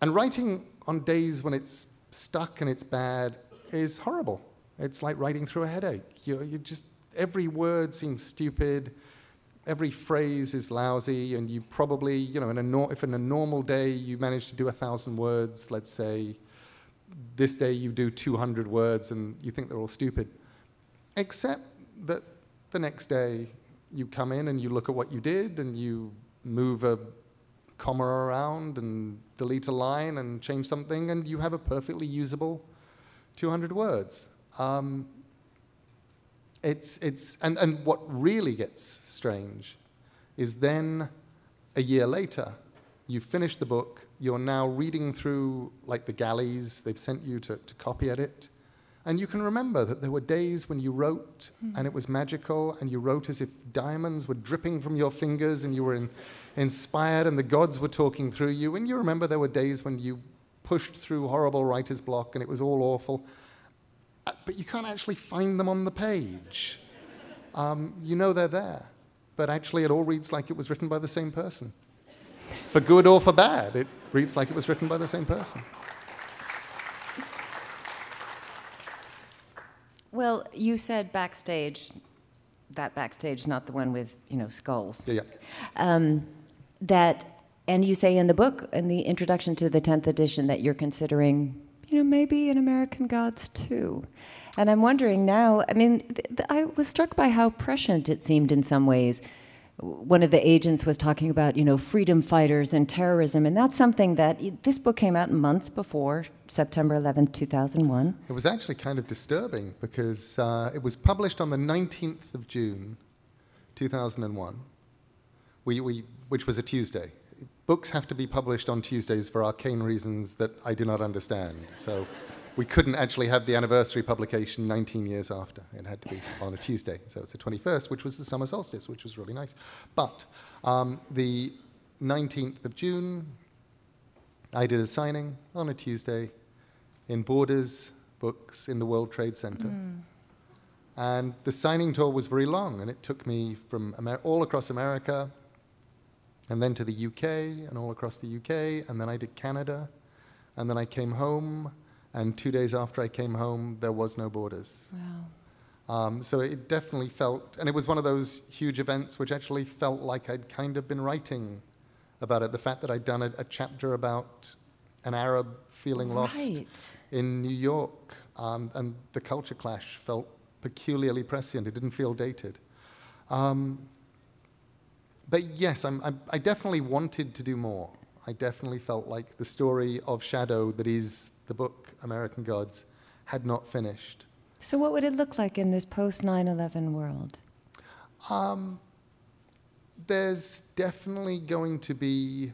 and writing on days when it's stuck and it's bad is horrible. It's like writing through a headache. You, you just, every word seems stupid every phrase is lousy, and you probably, you know, in a no- if in a normal day you manage to do a thousand words, let's say, this day you do 200 words and you think they're all stupid. Except that the next day you come in and you look at what you did and you move a comma around and delete a line and change something, and you have a perfectly usable 200 words. Um, it's, it's, and, and what really gets strange is then a year later, you finish the book, you're now reading through like the galleys they've sent you to, to copy edit, and you can remember that there were days when you wrote mm. and it was magical, and you wrote as if diamonds were dripping from your fingers and you were in, inspired and the gods were talking through you. And you remember there were days when you pushed through horrible writer's block and it was all awful. Uh, but you can't actually find them on the page. Um, you know they're there, but actually it all reads like it was written by the same person. For good or for bad, it reads like it was written by the same person. Well, you said backstage, that backstage, not the one with you know skulls. Yeah. yeah. Um, that, and you say in the book, in the introduction to the tenth edition, that you're considering you know, maybe in American Gods too. And I'm wondering now, I mean, th- th- I was struck by how prescient it seemed in some ways one of the agents was talking about, you know, freedom fighters and terrorism, and that's something that this book came out months before September 11th, 2001. It was actually kind of disturbing because uh, it was published on the 19th of June, 2001, we, we, which was a Tuesday. Books have to be published on Tuesdays for arcane reasons that I do not understand. So we couldn't actually have the anniversary publication 19 years after. It had to be on a Tuesday. So it's the 21st, which was the summer solstice, which was really nice. But um, the 19th of June, I did a signing on a Tuesday in Borders Books in the World Trade Center. Mm. And the signing tour was very long, and it took me from Amer- all across America, and then to the UK, and all across the UK, and then I did Canada, and then I came home, and two days after I came home, there was no borders. Wow. Um, so it definitely felt, and it was one of those huge events which actually felt like I'd kind of been writing about it. The fact that I'd done a, a chapter about an Arab feeling right. lost in New York, um, and the culture clash felt peculiarly prescient. It didn't feel dated. Um, but yes, I'm, I'm, I definitely wanted to do more. I definitely felt like the story of Shadow that is the book American Gods had not finished. So, what would it look like in this post 9 11 world? Um, there's definitely going to be,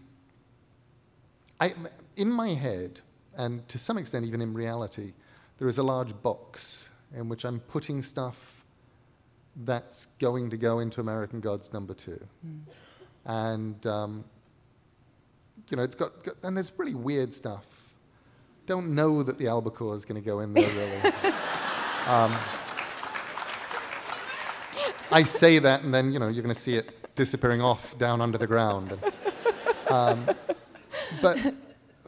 I, in my head, and to some extent even in reality, there is a large box in which I'm putting stuff that's going to go into American Gods number two. Mm. And, um, you know, it's got, got, and there's really weird stuff don't know that the albacore is going to go in there, really. um, I say that, and then, you know, you're going to see it disappearing off down under the ground. And, um, but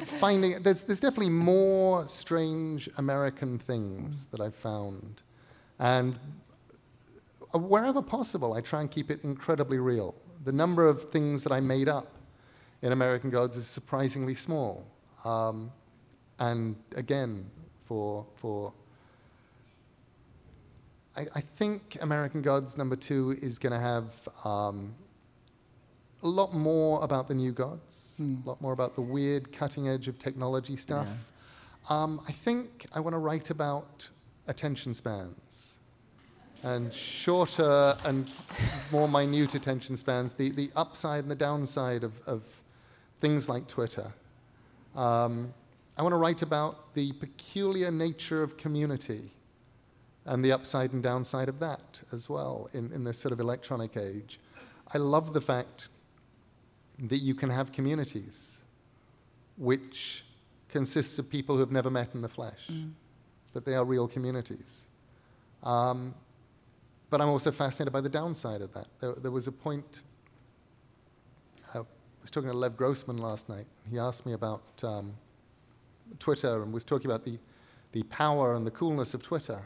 finding, there's, there's definitely more strange American things that I've found. And wherever possible, I try and keep it incredibly real. The number of things that I made up in American Gods is surprisingly small. Um, and again, for, for I, I think American Gods number two is going to have um, a lot more about the new gods, mm. a lot more about the weird cutting edge of technology stuff. Yeah. Um, I think I want to write about attention spans and shorter and more minute attention spans, the, the upside and the downside of, of things like Twitter. Um, I want to write about the peculiar nature of community and the upside and downside of that as well in, in this sort of electronic age. I love the fact that you can have communities which consists of people who have never met in the flesh, mm. but they are real communities. Um, but I'm also fascinated by the downside of that. There, there was a point, I was talking to Lev Grossman last night. He asked me about um, Twitter and was talking about the, the power and the coolness of Twitter.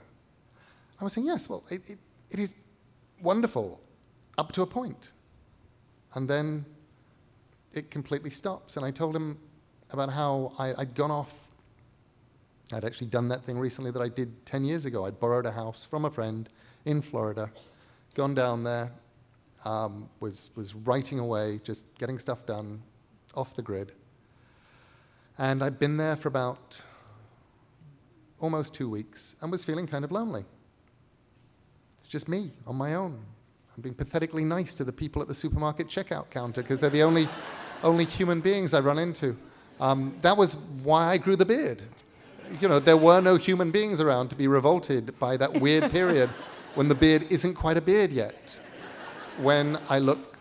I was saying, yes, well, it, it, it is wonderful up to a point. And then it completely stops. And I told him about how I, I'd gone off. I'd actually done that thing recently that I did 10 years ago. I'd borrowed a house from a friend in Florida, gone down there, um, was, was writing away, just getting stuff done off the grid. And I'd been there for about almost two weeks and was feeling kind of lonely. It's just me on my own. I'm being pathetically nice to the people at the supermarket checkout counter because they're the only, only human beings I run into. Um, that was why I grew the beard. You know, there were no human beings around to be revolted by that weird period when the beard isn't quite a beard yet, when I look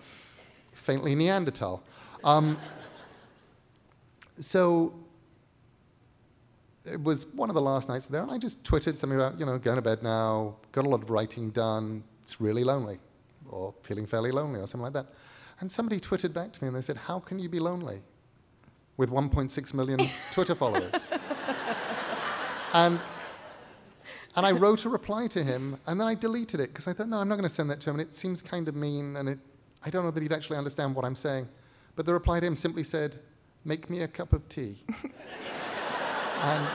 faintly Neanderthal. Um, so it was one of the last nights there, and I just twittered something about, you know, going to bed now, got a lot of writing done, it's really lonely, or feeling fairly lonely, or something like that. And somebody twittered back to me and they said, How can you be lonely with 1.6 million Twitter followers? and, and I wrote a reply to him, and then I deleted it because I thought, No, I'm not going to send that to him, and it seems kind of mean, and it, I don't know that he'd actually understand what I'm saying. But the reply to him simply said, make me a cup of tea. and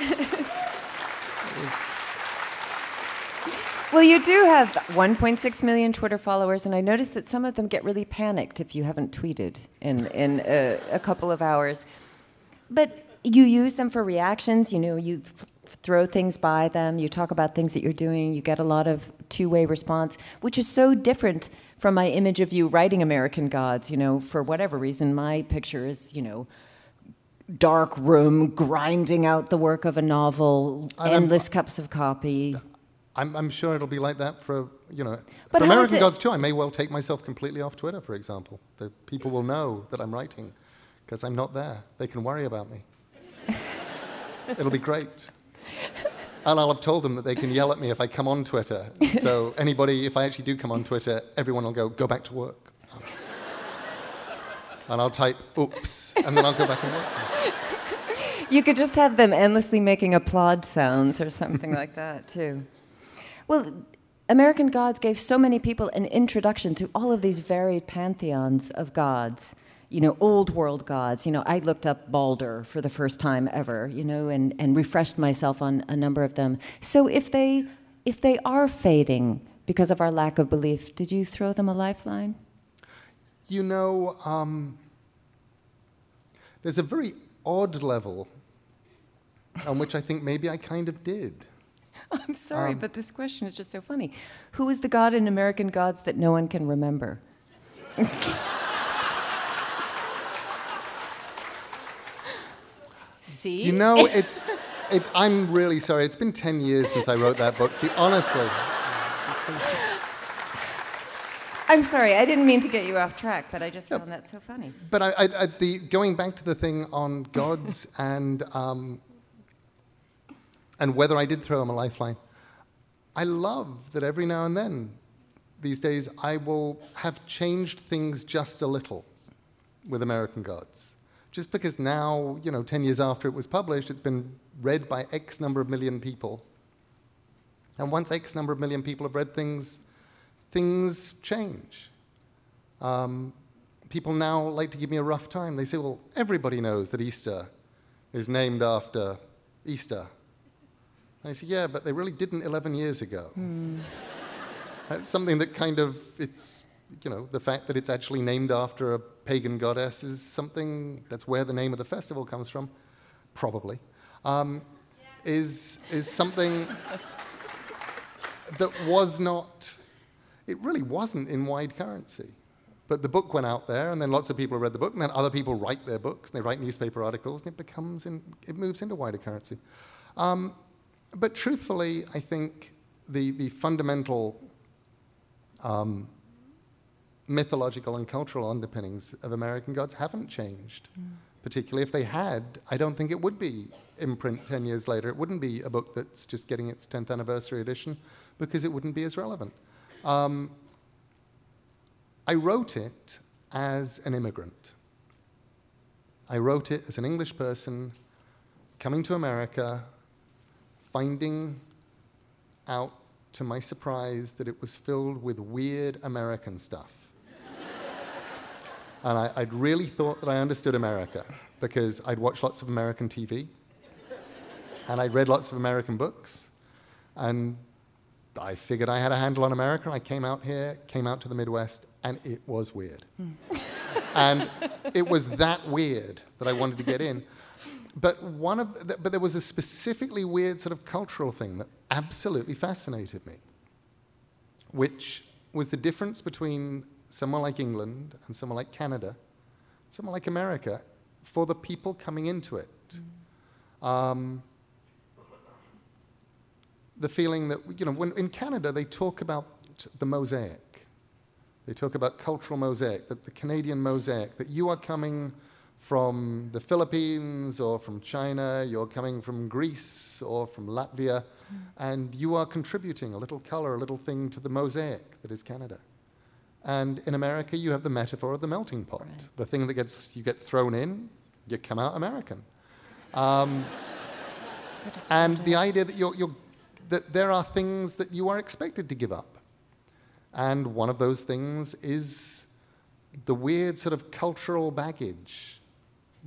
Well, you do have 1.6 million Twitter followers, and I noticed that some of them get really panicked if you haven't tweeted in, in a, a couple of hours. But you use them for reactions, you know, you f- throw things by them, you talk about things that you're doing, you get a lot of two way response, which is so different from my image of you writing American Gods. You know, for whatever reason, my picture is, you know, dark room, grinding out the work of a novel, And I'm- endless cups of coffee. I'm, I'm sure it'll be like that for, you know, But for American Gods too. I may well take myself completely off Twitter, for example. The people will know that I'm writing because I'm not there. They can worry about me. It'll be great. And I'll have told them that they can yell at me if I come on Twitter. So anybody, if I actually do come on Twitter, everyone will go, go back to work. And I'll type, oops, and then I'll go back and work. You could just have them endlessly making applaud sounds or something like that, too. Well, American Gods gave so many people an introduction to all of these varied pantheons of gods. You know, old world gods. You know, I looked up Balder for the first time ever, you know, and, and refreshed myself on a number of them. So if they, if they are fading because of our lack of belief, did you throw them a lifeline? You know, um, there's a very odd level on which I think maybe I kind of did. I'm sorry, but this question is just so funny. Who is the god in American Gods that no one can remember? See? You know, it's, it, I'm really sorry. It's been 10 years since I wrote that book. You, honestly. Just- I'm sorry, I didn't mean to get you off track, but I just found that so funny. But I, I, I, the, going back to the thing on gods and, um, and whether I did throw him a lifeline, I love that every now and then, these days, I will have changed things just a little with American Gods. Just because now, you know, 10 years after it was published, it's been read by X number of million people. And once X number of million people have read things, things change. Um, people now like to give me a rough time. They say, well, everybody knows that Easter is named after Easter. I say, yeah, but they really didn't 11 years ago. That's something that kind of, it's, you know, the fact that it's actually named after a pagan goddess is something, that's where the name of the festival comes from, probably, um, is, is something that was not, it really wasn't in wide currency. But the book went out there, and then lots of people read the book, and then other people write their books, and they write newspaper articles, and it becomes, in, it moves into wider currency. Um, but truthfully, I think the, the fundamental um, mythological and cultural underpinnings of American gods haven't changed. Particularly if they had, I don't think it would be in print 10 years later. It wouldn't be a book that's just getting its 10th anniversary edition because it wouldn't be as relevant. Um, I wrote it as an immigrant. I wrote it as an English person coming to America, finding out to my surprise that it was filled with weird American stuff. And I, I'd really thought that I understood America because I'd watched lots of American TV and I'd read lots of American books. And I figured I had a handle on America. I came out here, came out to the Midwest, and it was weird. Hmm. and it was that weird that I wanted to get in. But one of, the, but there was a specifically weird sort of cultural thing that absolutely fascinated me, which was the difference between somewhere like England and somewhere like Canada, somewhere like America, for the people coming into it. Um, the feeling that, you know, when in Canada they talk about the mosaic. They talk about cultural mosaic, that the Canadian mosaic, that you are coming from the Philippines or from China, you're coming from Greece or from Latvia, and you are contributing a little color, a little thing to the mosaic that is Canada. And in America, you have the metaphor of the melting pot, Right. the thing that gets you get thrown in, you come out American. Um, and the idea that you're, you're that there are things that you are expected to give up. And one of those things is the weird sort of cultural baggage,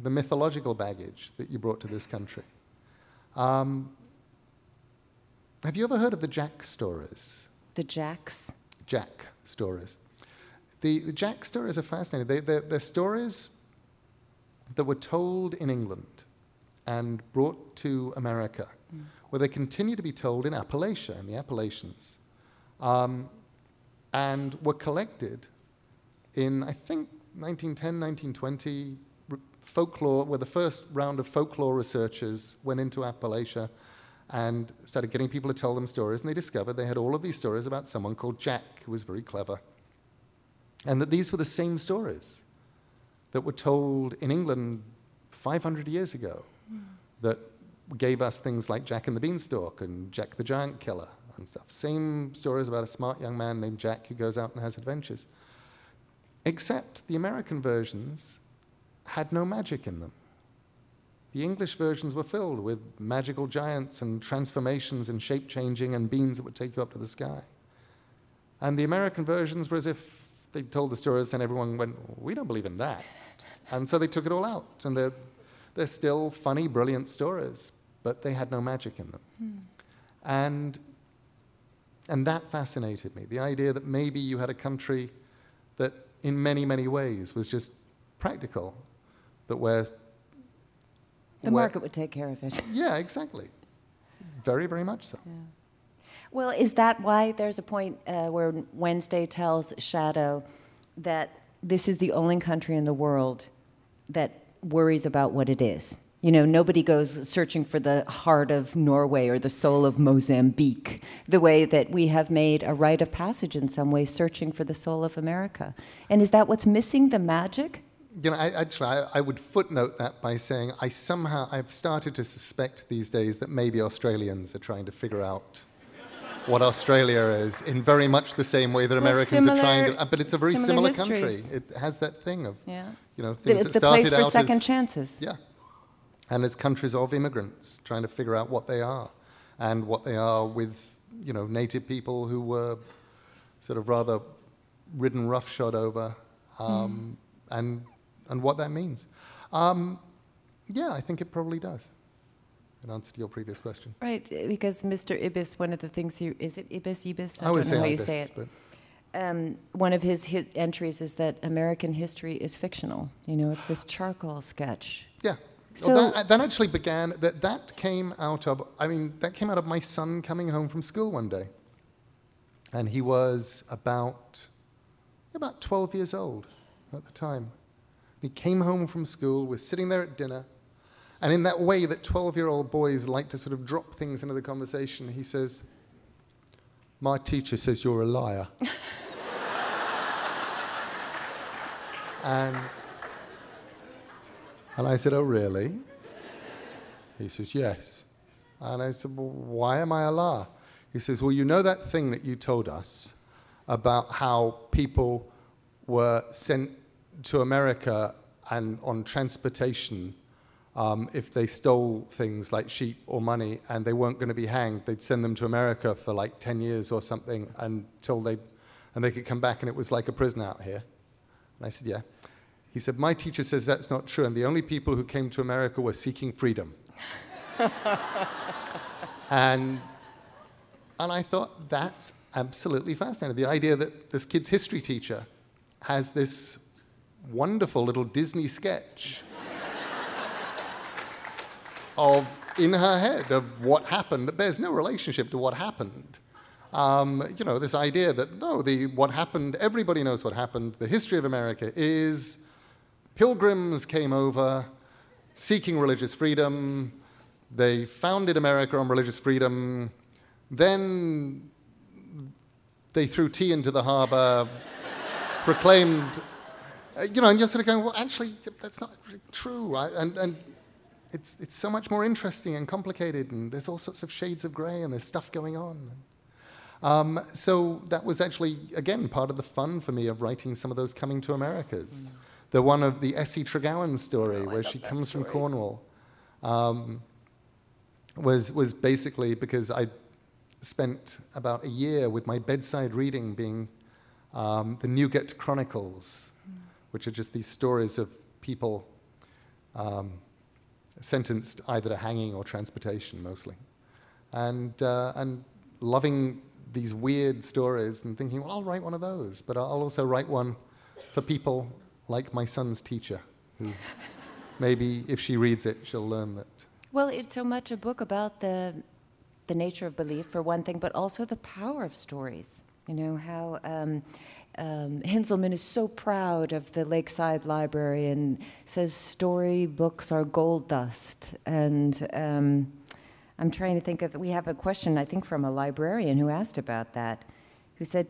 the mythological baggage that you brought to this country. Um, have you ever heard of the Jack stories? The Jacks? Jack stories. The, the Jack stories are fascinating. They, they're, they're stories that were told in England and brought to America, mm. where they continue to be told in Appalachia, in the Appalachians, um, and were collected in, I think, 1910, 1920, folklore, where the first round of folklore researchers went into Appalachia and started getting people to tell them stories, and they discovered they had all of these stories about someone called Jack, who was very clever. And that these were the same stories that were told in England 500 years ago that gave us things like Jack and the Beanstalk and Jack the Giant Killer and stuff. Same stories about a smart young man named Jack who goes out and has adventures. Except the American versions had no magic in them. The English versions were filled with magical giants and transformations and shape changing and beans that would take you up to the sky. And the American versions were as if they told the stories and everyone went, We don't believe in that. And so they took it all out. And they're, they're still funny, brilliant stories, but they had no magic in them. Hmm. And, and that fascinated me the idea that maybe you had a country that, in many, many ways, was just practical, that where the where, market would take care of it. Yeah, exactly. Very, very much so. Yeah. Well, is that why there's a point uh, where Wednesday tells Shadow that this is the only country in the world that worries about what it is? You know, nobody goes searching for the heart of Norway or the soul of Mozambique, the way that we have made a rite of passage in some ways, searching for the soul of America. And is that what's missing the magic? you know, I, actually, I, I, would footnote that by saying I somehow I've started to suspect these days that maybe Australians are trying to figure out what Australia is in very much the same way that well, Americans similar, are trying to. Uh, but it's a very similar, similar country. It has that thing of, yeah. you know, things the, that the started place for second as, chances. Yeah, and as countries of immigrants trying to figure out what they are, and what they are with, you know, native people who were sort of rather ridden roughshod over, um, mm. and and what that means. Um, yeah, I think it probably does. In answer to your previous question. Right, because Mr. Ibis, one of the things you is it Ibis Ibis? I, I don't know how Ibis, you say it. Um, one of his, his entries is that American history is fictional. You know, it's this charcoal sketch. Yeah. So well, that, that, actually began. That that came out of. I mean, that came out of my son coming home from school one day, and he was about about 12 years old at the time. He came home from school, was sitting there at dinner, and in that way that 12 year old boys like to sort of drop things into the conversation, he says, My teacher says you're a liar. and, and I said, Oh, really? He says, Yes. And I said, Well, why am I a liar? He says, Well, you know that thing that you told us about how people were sent to America and on transportation, um, if they stole things like sheep or money and they weren't going to be hanged, they'd send them to America for like 10 years or something until they, and they could come back and it was like a prison out here. And I said, yeah. He said, my teacher says that's not true, and the only people who came to America were seeking freedom. and, and I thought, that's absolutely fascinating. The idea that this kid's history teacher has this wonderful little Disney sketch of in her head of what happened that bears no relationship to what happened. Um, you know, this idea that no, the what happened, everybody knows what happened. The history of America is pilgrims came over seeking religious freedom. They founded America on religious freedom. Then they threw tea into the harbor, proclaimed uh, you know, and you're sort of going, well, actually, that's not true. Right? And, and it's, it's so much more interesting and complicated, and there's all sorts of shades of grey, and there's stuff going on. Um, so that was actually, again, part of the fun for me of writing some of those coming to Americas. Mm. The one of the Essie Tregowan story, oh, where she comes story. from Cornwall, um, was, was basically because I spent about a year with my bedside reading being um, the Newgate Chronicles, which are just these stories of people um, sentenced either to hanging or transportation mostly. And, uh, and loving these weird stories and thinking, well, I'll write one of those, but I'll also write one for people like my son's teacher, who maybe if she reads it, she'll learn that. Well, it's so much a book about the the nature of belief, for one thing, but also the power of stories. You know how. Um, um, is so proud of the Lakeside Library and says story books are gold dust. And um, I'm trying to think of, we have a question, I think, from a librarian who asked about that, who said,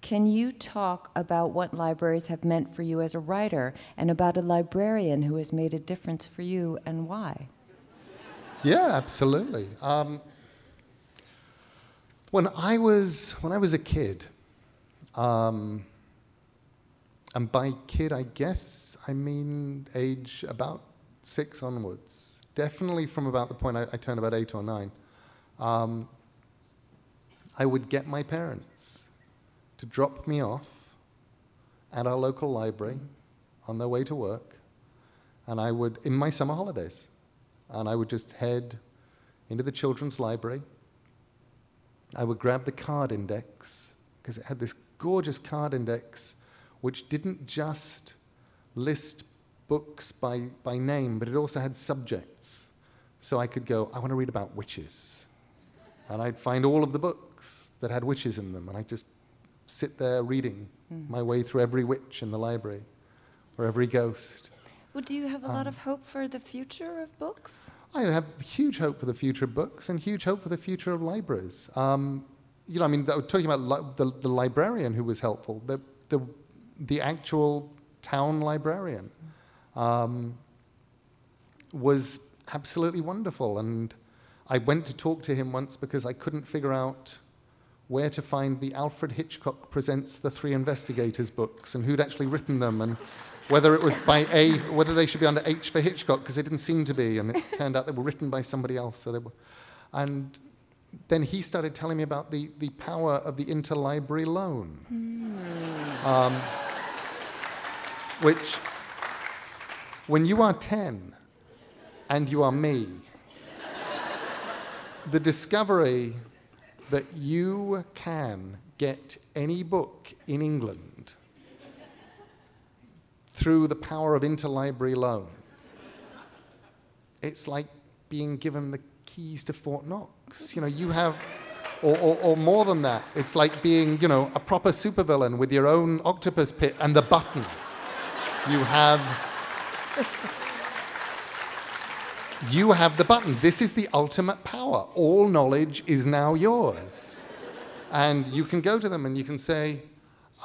Can you talk about what libraries have meant for you as a writer and about a librarian who has made a difference for you and why? Yeah, absolutely. Um, when I was when I was a kid, um, and by kid I guess I mean age about six onwards. Definitely from about the point I, I turned about eight or nine. Um, I would get my parents to drop me off at our local library on their way to work, and I would in my summer holidays, and I would just head into the children's library I would grab the card index because it had this gorgeous card index which didn't just list books by, by name, but it also had subjects. So I could go, I want to read about witches. And I'd find all of the books that had witches in them, and I'd just sit there reading mm. my way through every witch in the library or every ghost. Well, do you have a um, lot of hope for the future of books? I have huge hope for the future of books and huge hope for the future of libraries. Um, you know, I mean, talking about li- the, the librarian who was helpful, the, the, the actual town librarian um, was absolutely wonderful. And I went to talk to him once because I couldn't figure out where to find the Alfred Hitchcock Presents the Three Investigators books and who'd actually written them. And whether it was by A, whether they should be under H for Hitchcock, because they didn't seem to be, and it turned out they were written by somebody else. So they were, and then he started telling me about the, the power of the interlibrary loan, mm. um, which, when you are 10 and you are me, the discovery that you can get any book in England through the power of interlibrary loan. It's like being given the keys to Fort Knox. You know, you have, or, or, or more than that, it's like being, you know, a proper supervillain with your own octopus pit and the button. You have. You have the button. This is the ultimate power. All knowledge is now yours. And you can go to them and you can say,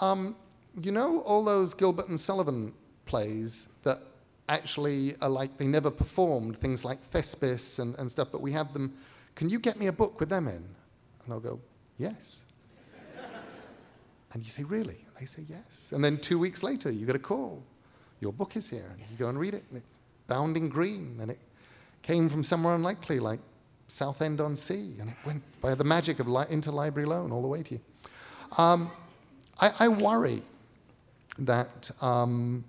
um, you know, all those Gilbert and Sullivan plays that actually are like they never performed, things like Thespis and, and stuff, but we have them. Can you get me a book with them in? And they'll go, Yes. and you say, Really? And they say, Yes. And then two weeks later, you get a call. Your book is here. And you go and read it, and it, bound in green, and it came from somewhere unlikely, like Southend on Sea, and it went by the magic of li- interlibrary loan all the way to you. Um, I, I, worry that um,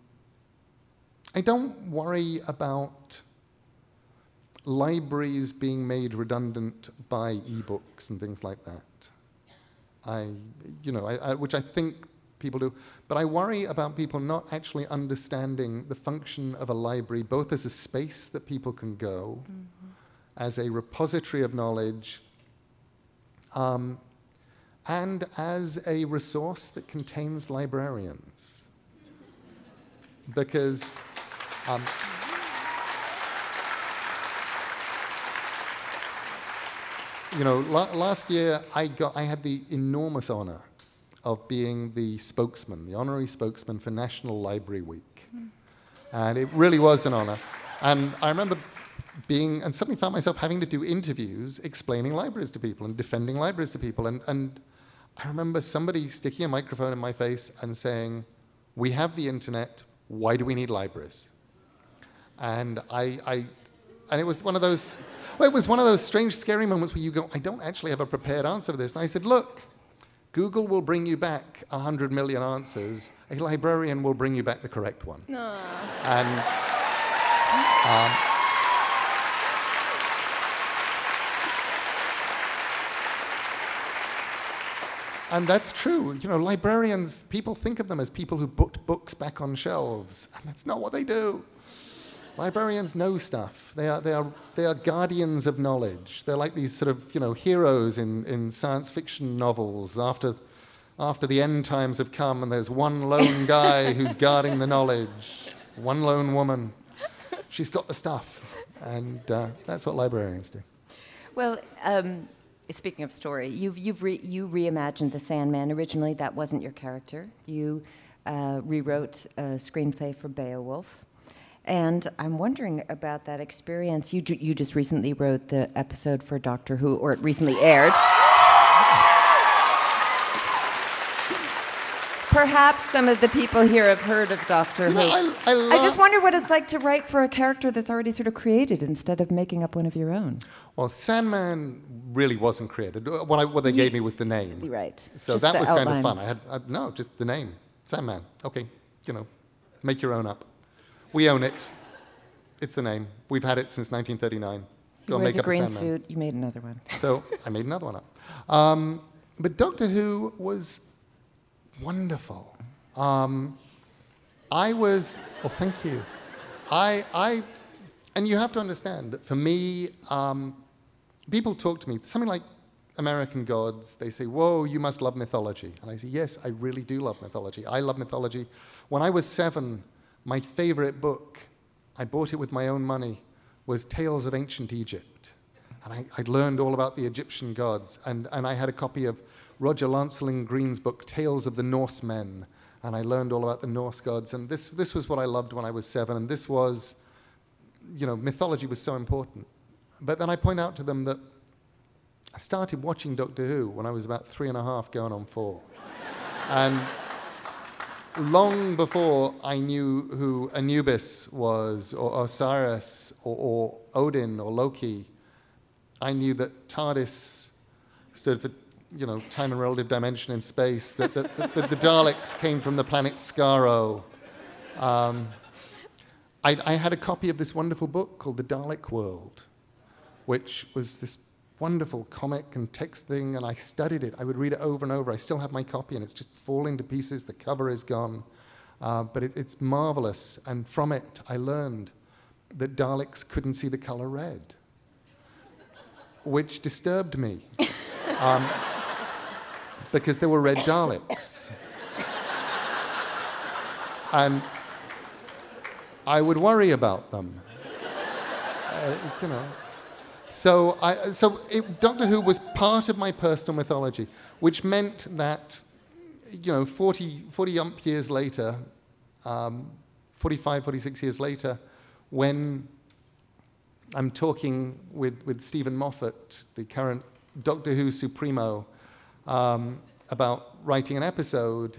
I don't worry about libraries being made redundant by ebooks and things like that. I, you know, I, I, which I think people do. But I worry about people not actually understanding the function of a library, both as a space that people can go, mm-hmm. as a repository of knowledge, um, and as a resource that contains librarians. Because um, you know, la- last year I, got, I had the enormous honor of being the spokesman, the honorary spokesman for National Library Week. Mm. And it really was an honor. And I remember being, and suddenly found myself having to do interviews explaining libraries to people and defending libraries to people. And, and I remember somebody sticking a microphone in my face and saying, We have the internet, why do we need libraries? And I, I and it was one of those, well, it was one of those strange, scary moments where you go, I don't actually have a prepared answer for this. And I said, look, Google will bring you back 100 million answers. A librarian will bring you back the correct one. Aww. And um, And that's true. You know, librarians, people think of them as people who put books back on shelves, and that's not what they do. Librarians know stuff. They are, they are, they are guardians of knowledge. They're like these sort of, you know, heroes in, in science fiction novels after, after the end times have come and there's one lone guy who's guarding the knowledge, one lone woman. She's got the stuff. And uh, that's what librarians do. Well, um, speaking of story, you've, you've re- you reimagined The Sandman. Originally, that wasn't your character. You uh, rewrote a screenplay for Beowulf. And I'm wondering about that experience. You, ju- you just recently wrote the episode for Doctor Who, or it recently aired. Perhaps some of the people here have heard of Doctor You Who. know, I, I, I just wonder what it's like to write for a character that's already sort of created instead of making up one of your own. Well, Sandman really wasn't created. Uh, What, I, what they gave me was the name. Right. So Just that was kind of fun. I had I, no, just the name, Sandman. Okay, you know, make your own up. We own it. It's the name. We've had it since 1939. He Go wears make a up green suit. You made another one. So I made another one up. Um, but Doctor Who was wonderful. Um, I was, oh, thank you. I, I, and you have to understand that for me, um, people talk to me, something like American Gods, they say, Whoa, you must love mythology. And I say, Yes, I really do love mythology. I love mythology. When I was seven, my favorite book, I bought it with my own money, was Tales of Ancient Egypt. And I, I learned all about the Egyptian gods. And, and I had a copy of Roger Lancelyn Green's book, Tales of the Norsemen. And I learned all about the Norse gods. And this, this was what I loved when I was seven. And this was, you know, mythology was so important. But then I point out to them that I started watching Doctor Who when I was about three and a half, going on four. and long before I knew who Anubis was, or Osiris, or, or Odin, or Loki, I knew that TARDIS stood for, you know, time and relative dimension in space, that, that, that, that the Daleks came from the planet Skaro. Um, I, I had a copy of this wonderful book called The Dalek World, which was this wonderful comic and text thing, and I studied it. I would read it over and over. I still have my copy, and it's just falling to pieces. The cover is gone. Uh, but it, it's marvelous, and from it, I learned that Daleks couldn't see the color red, which disturbed me. Um, because there were red Daleks. And I would worry about them. Uh, you know. So, I, so it, Doctor Who was part of my personal mythology, which meant that, you know, 40, 40 ump years later, um, 45, 46 years later, when I'm talking with, with Steven Moffat, the current Doctor Who Supremo, um, about writing an episode,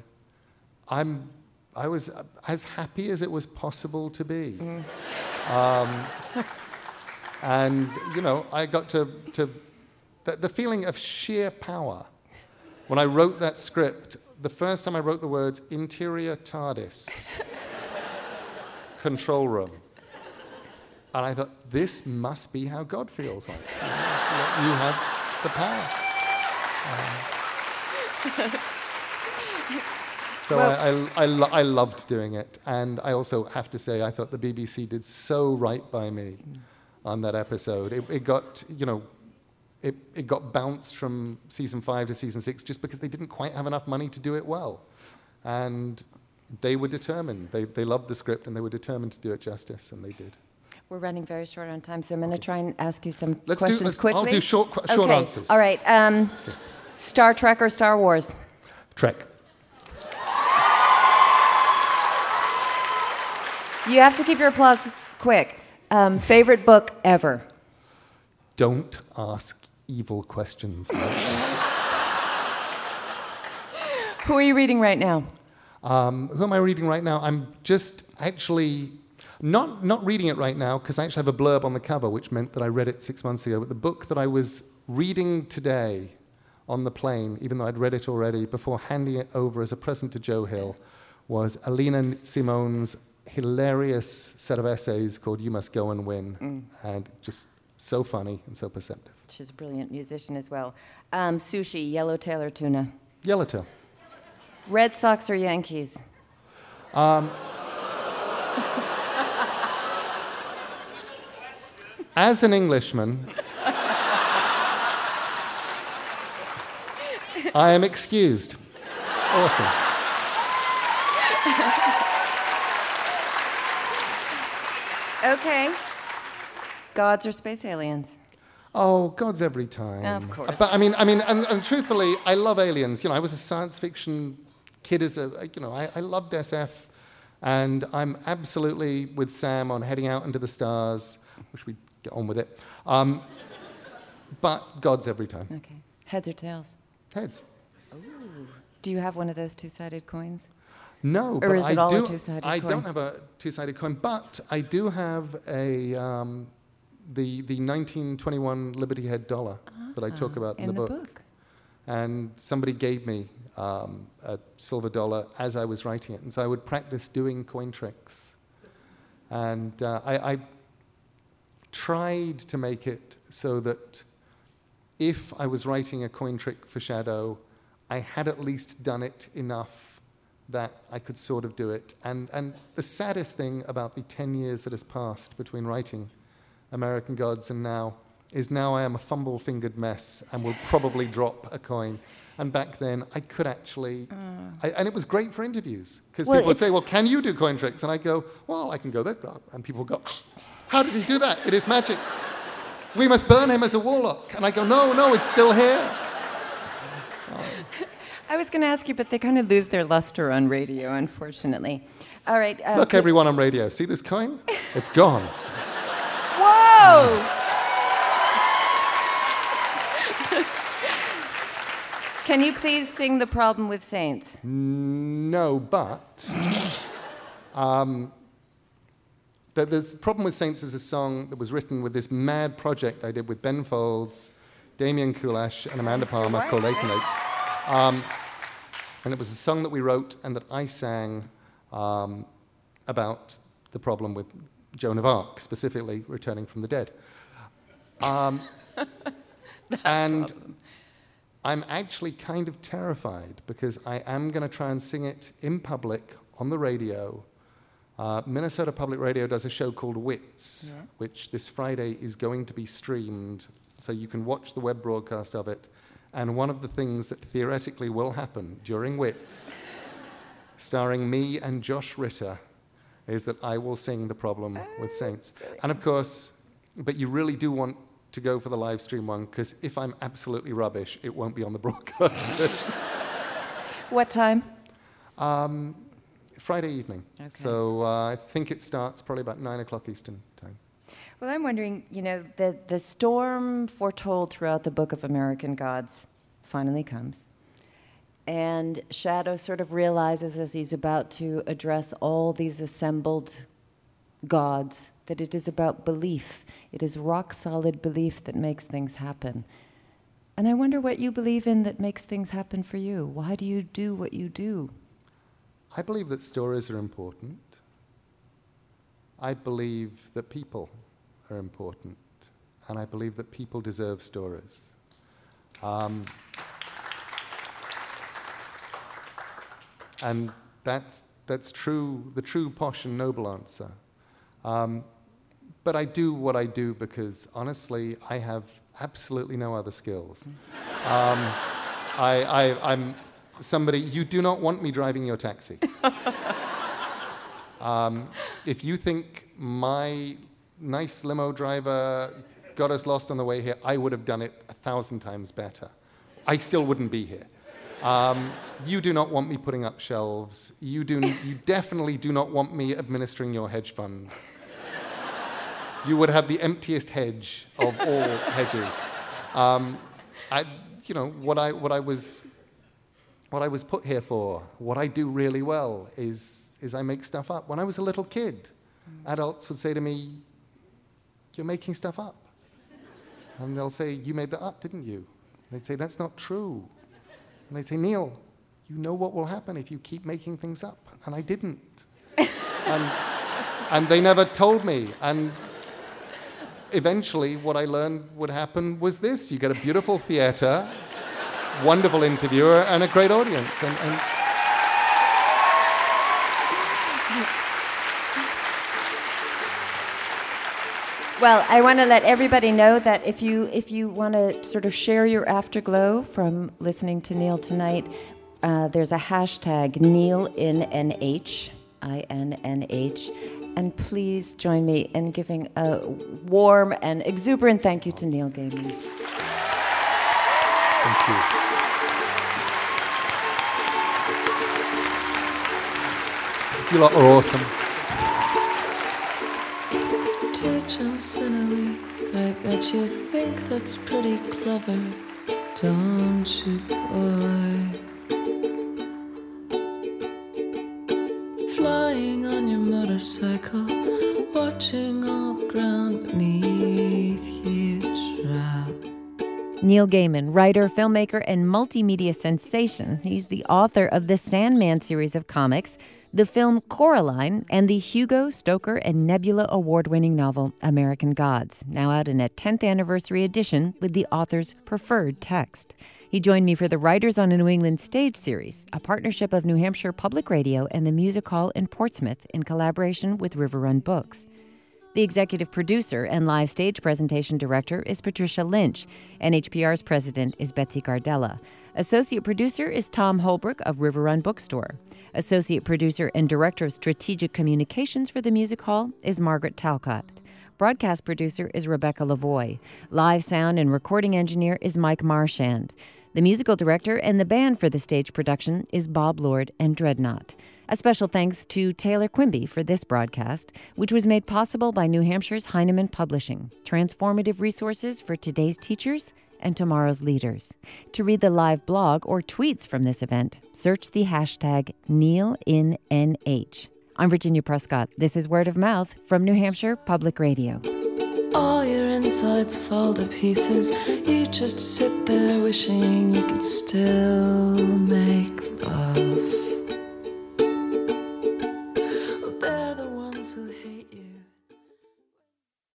I'm, I was as happy as it was possible to be. Um, and, you know, I got to, to the, the feeling of sheer power when I wrote that script. The first time I wrote the words interior TARDIS, control room. And I thought, this must be how God feels like. You have the power. Um, so I, I, I, lo- I loved doing it. And I also have to say, I thought the BBC did so right by me on that episode. It, it got, you know, it, it got bounced from season five to season six just because they didn't quite have enough money to do it well. And they were determined. They, they loved the script and they were determined to do it justice, and they did. We're running very short on time, so I'm going to try and ask you some Let's do- questions let's- quickly. I'll do short short okay. answers. All right. Um, Star Trek or Star Wars? Trek. You have to keep your applause quick. Um, favorite book ever? Don't ask evil questions. like. Who are you reading right now? Um, who am I reading right now? I'm just actually not, not reading it right now because I actually have a blurb on the cover, which meant that I read it six months ago. But the book that I was reading today on the plane, even though I'd read it already, before handing it over as a present to Joe Hill, was Alina Simone's hilarious set of essays called You Must Go and Win. And just so funny and so perceptive. She's a brilliant musician as well. Um, sushi, yellowtail or tuna? Yellowtail. Red Sox or Yankees? As an Englishman, I am excused. It's awesome. Okay. Gods or space aliens? Oh, God's every time. Of course. But I mean, I mean, and, and truthfully, I love aliens. You know, I was a science fiction kid as a, you know, I, I loved SF, and I'm absolutely with Sam on heading out into the stars. Wish we'd get on with it. Um, but God's every time. Okay. Heads or tails? Heads. Do you have one of those two sided coins? No, Or but is I it all a do. two-sided I coin? don't have a two-sided coin, but I do have a um, the the 1921 Liberty Head dollar that I talk about in, Ah, In the, book. And somebody gave me um, a silver dollar as I was writing it, and so I would practice doing coin tricks. And uh, I, I tried to make it so that if I was writing a coin trick for Shadow, I had at least done it enough that I could sort of do it. And, and the saddest thing about the 10 years that has passed between writing American Gods and now is now I am a fumble fingered mess and will probably drop a coin. And back then, I could actually, mm. I, and it was great for interviews because Well, people would say, Well, can you do coin tricks? And I go, Well, I can go that. And people go, How did he do that? It is magic. We must burn him as a warlock. And I go, No, no, it's still here. I was going to ask you, but they kind of lose their luster on radio, unfortunately. All right. Uh, Look, everyone on radio, see this coin? It's gone. Whoa! Can you please sing The Problem with Saints? No, but um, the, there's problem with Saints is a song that was written with this mad project I did with Ben Folds, Damian Kulash, and Amanda Palmer called Ache um, and it was a song that we wrote and that I sang um, about the problem with Joan of Arc, specifically returning from the dead. Um, and I'm actually kind of terrified because I am going to try and sing it in public on the radio. Uh, Minnesota Public Radio does a show called Wits, which this Friday is going to be streamed, so you can watch the web broadcast of it. And one of the things that theoretically will happen during Wits, starring me and Josh Ritter, is that I will sing the problem with Saints. And of course, but you really do want to go for the live stream one because if I'm absolutely rubbish, it won't be on the broadcast. What time? um, Friday evening. Okay. So uh, I think it starts probably about nine o'clock Eastern time. Well, I'm wondering, you know, the, the storm foretold throughout the Book of American Gods finally comes. And Shadow sort of realizes as he's about to address all these assembled gods that it is about belief. It is rock solid belief that makes things happen. And I wonder what you believe in that makes things happen for you. Why do you do what you do? I believe that stories are important. I believe that people are important. And I believe that people deserve stories. Um, and that's, that's true, the true posh and noble answer. Um, but I do what I do because honestly, I have absolutely no other skills. Um, I, I, I'm somebody, you do not want me driving your taxi. um, if you think my nice limo driver got us lost on the way here, I would have done it a thousand times better. I still wouldn't be here. Um, you do not want me putting up shelves. You, do, you definitely do not want me administering your hedge fund. You would have the emptiest hedge of all hedges. Um, I, you know, what I, what, I was, what I was put here for, what I do really well is, is I make stuff up. When I was a little kid, adults would say to me, You're making stuff up. And they'll say, You made that up, didn't you? And they'd say, That's not true. And they'd say, Neil, you know what will happen if you keep making things up. And I didn't. and, and they never told me. And eventually, what I learned would happen was this you get a beautiful theater, wonderful interviewer and a great audience. And, and Well, I want to let everybody know that if you if you want to sort of share your afterglow from listening to Neil tonight, uh, there's a hashtag Neil in NH, I N N H, and please join me in giving a warm and exuberant thank you to Neil Gaiman. thank you. You lot are awesome. Two jumps in a week. I bet you think that's pretty clever, don't you, boy? Flying on your motorcycle, watching all the ground beneath you drop. Neil Gaiman, writer, filmmaker, and multimedia sensation. He's the author of the Sandman series of comics, the film Coraline, and the Hugo, Stoker, and Nebula award winning novel American Gods, now out in a 10th anniversary edition with the author's preferred text. He joined me for the Writers on a New England Stage series, a partnership of New Hampshire Public Radio and the Music Hall in Portsmouth in collaboration with River Run Books. The executive producer and live stage presentation director is Patricia Lynch. NHPR's president is Betsy Gardella. Associate producer is Tom Holbrook of River Run Bookstore. Associate producer and director of strategic communications for the Music Hall is Margaret Talcott. Broadcast producer is Rebecca Lavoie. Live sound and recording engineer is Mike Marshand. The musical director and the band for the stage production is Bob Lord and Dreadnought. A special thanks to Taylor Quimby for this broadcast, which was made possible by New Hampshire's Heinemann Publishing, transformative resources for today's teachers and tomorrow's leaders. To read the live blog or tweets from this event, search the hashtag NeilInNH. I'm Virginia Prescott. This is Word of Mouth from New Hampshire Public Radio. All your insides fall to pieces. You just sit there wishing you could still make love.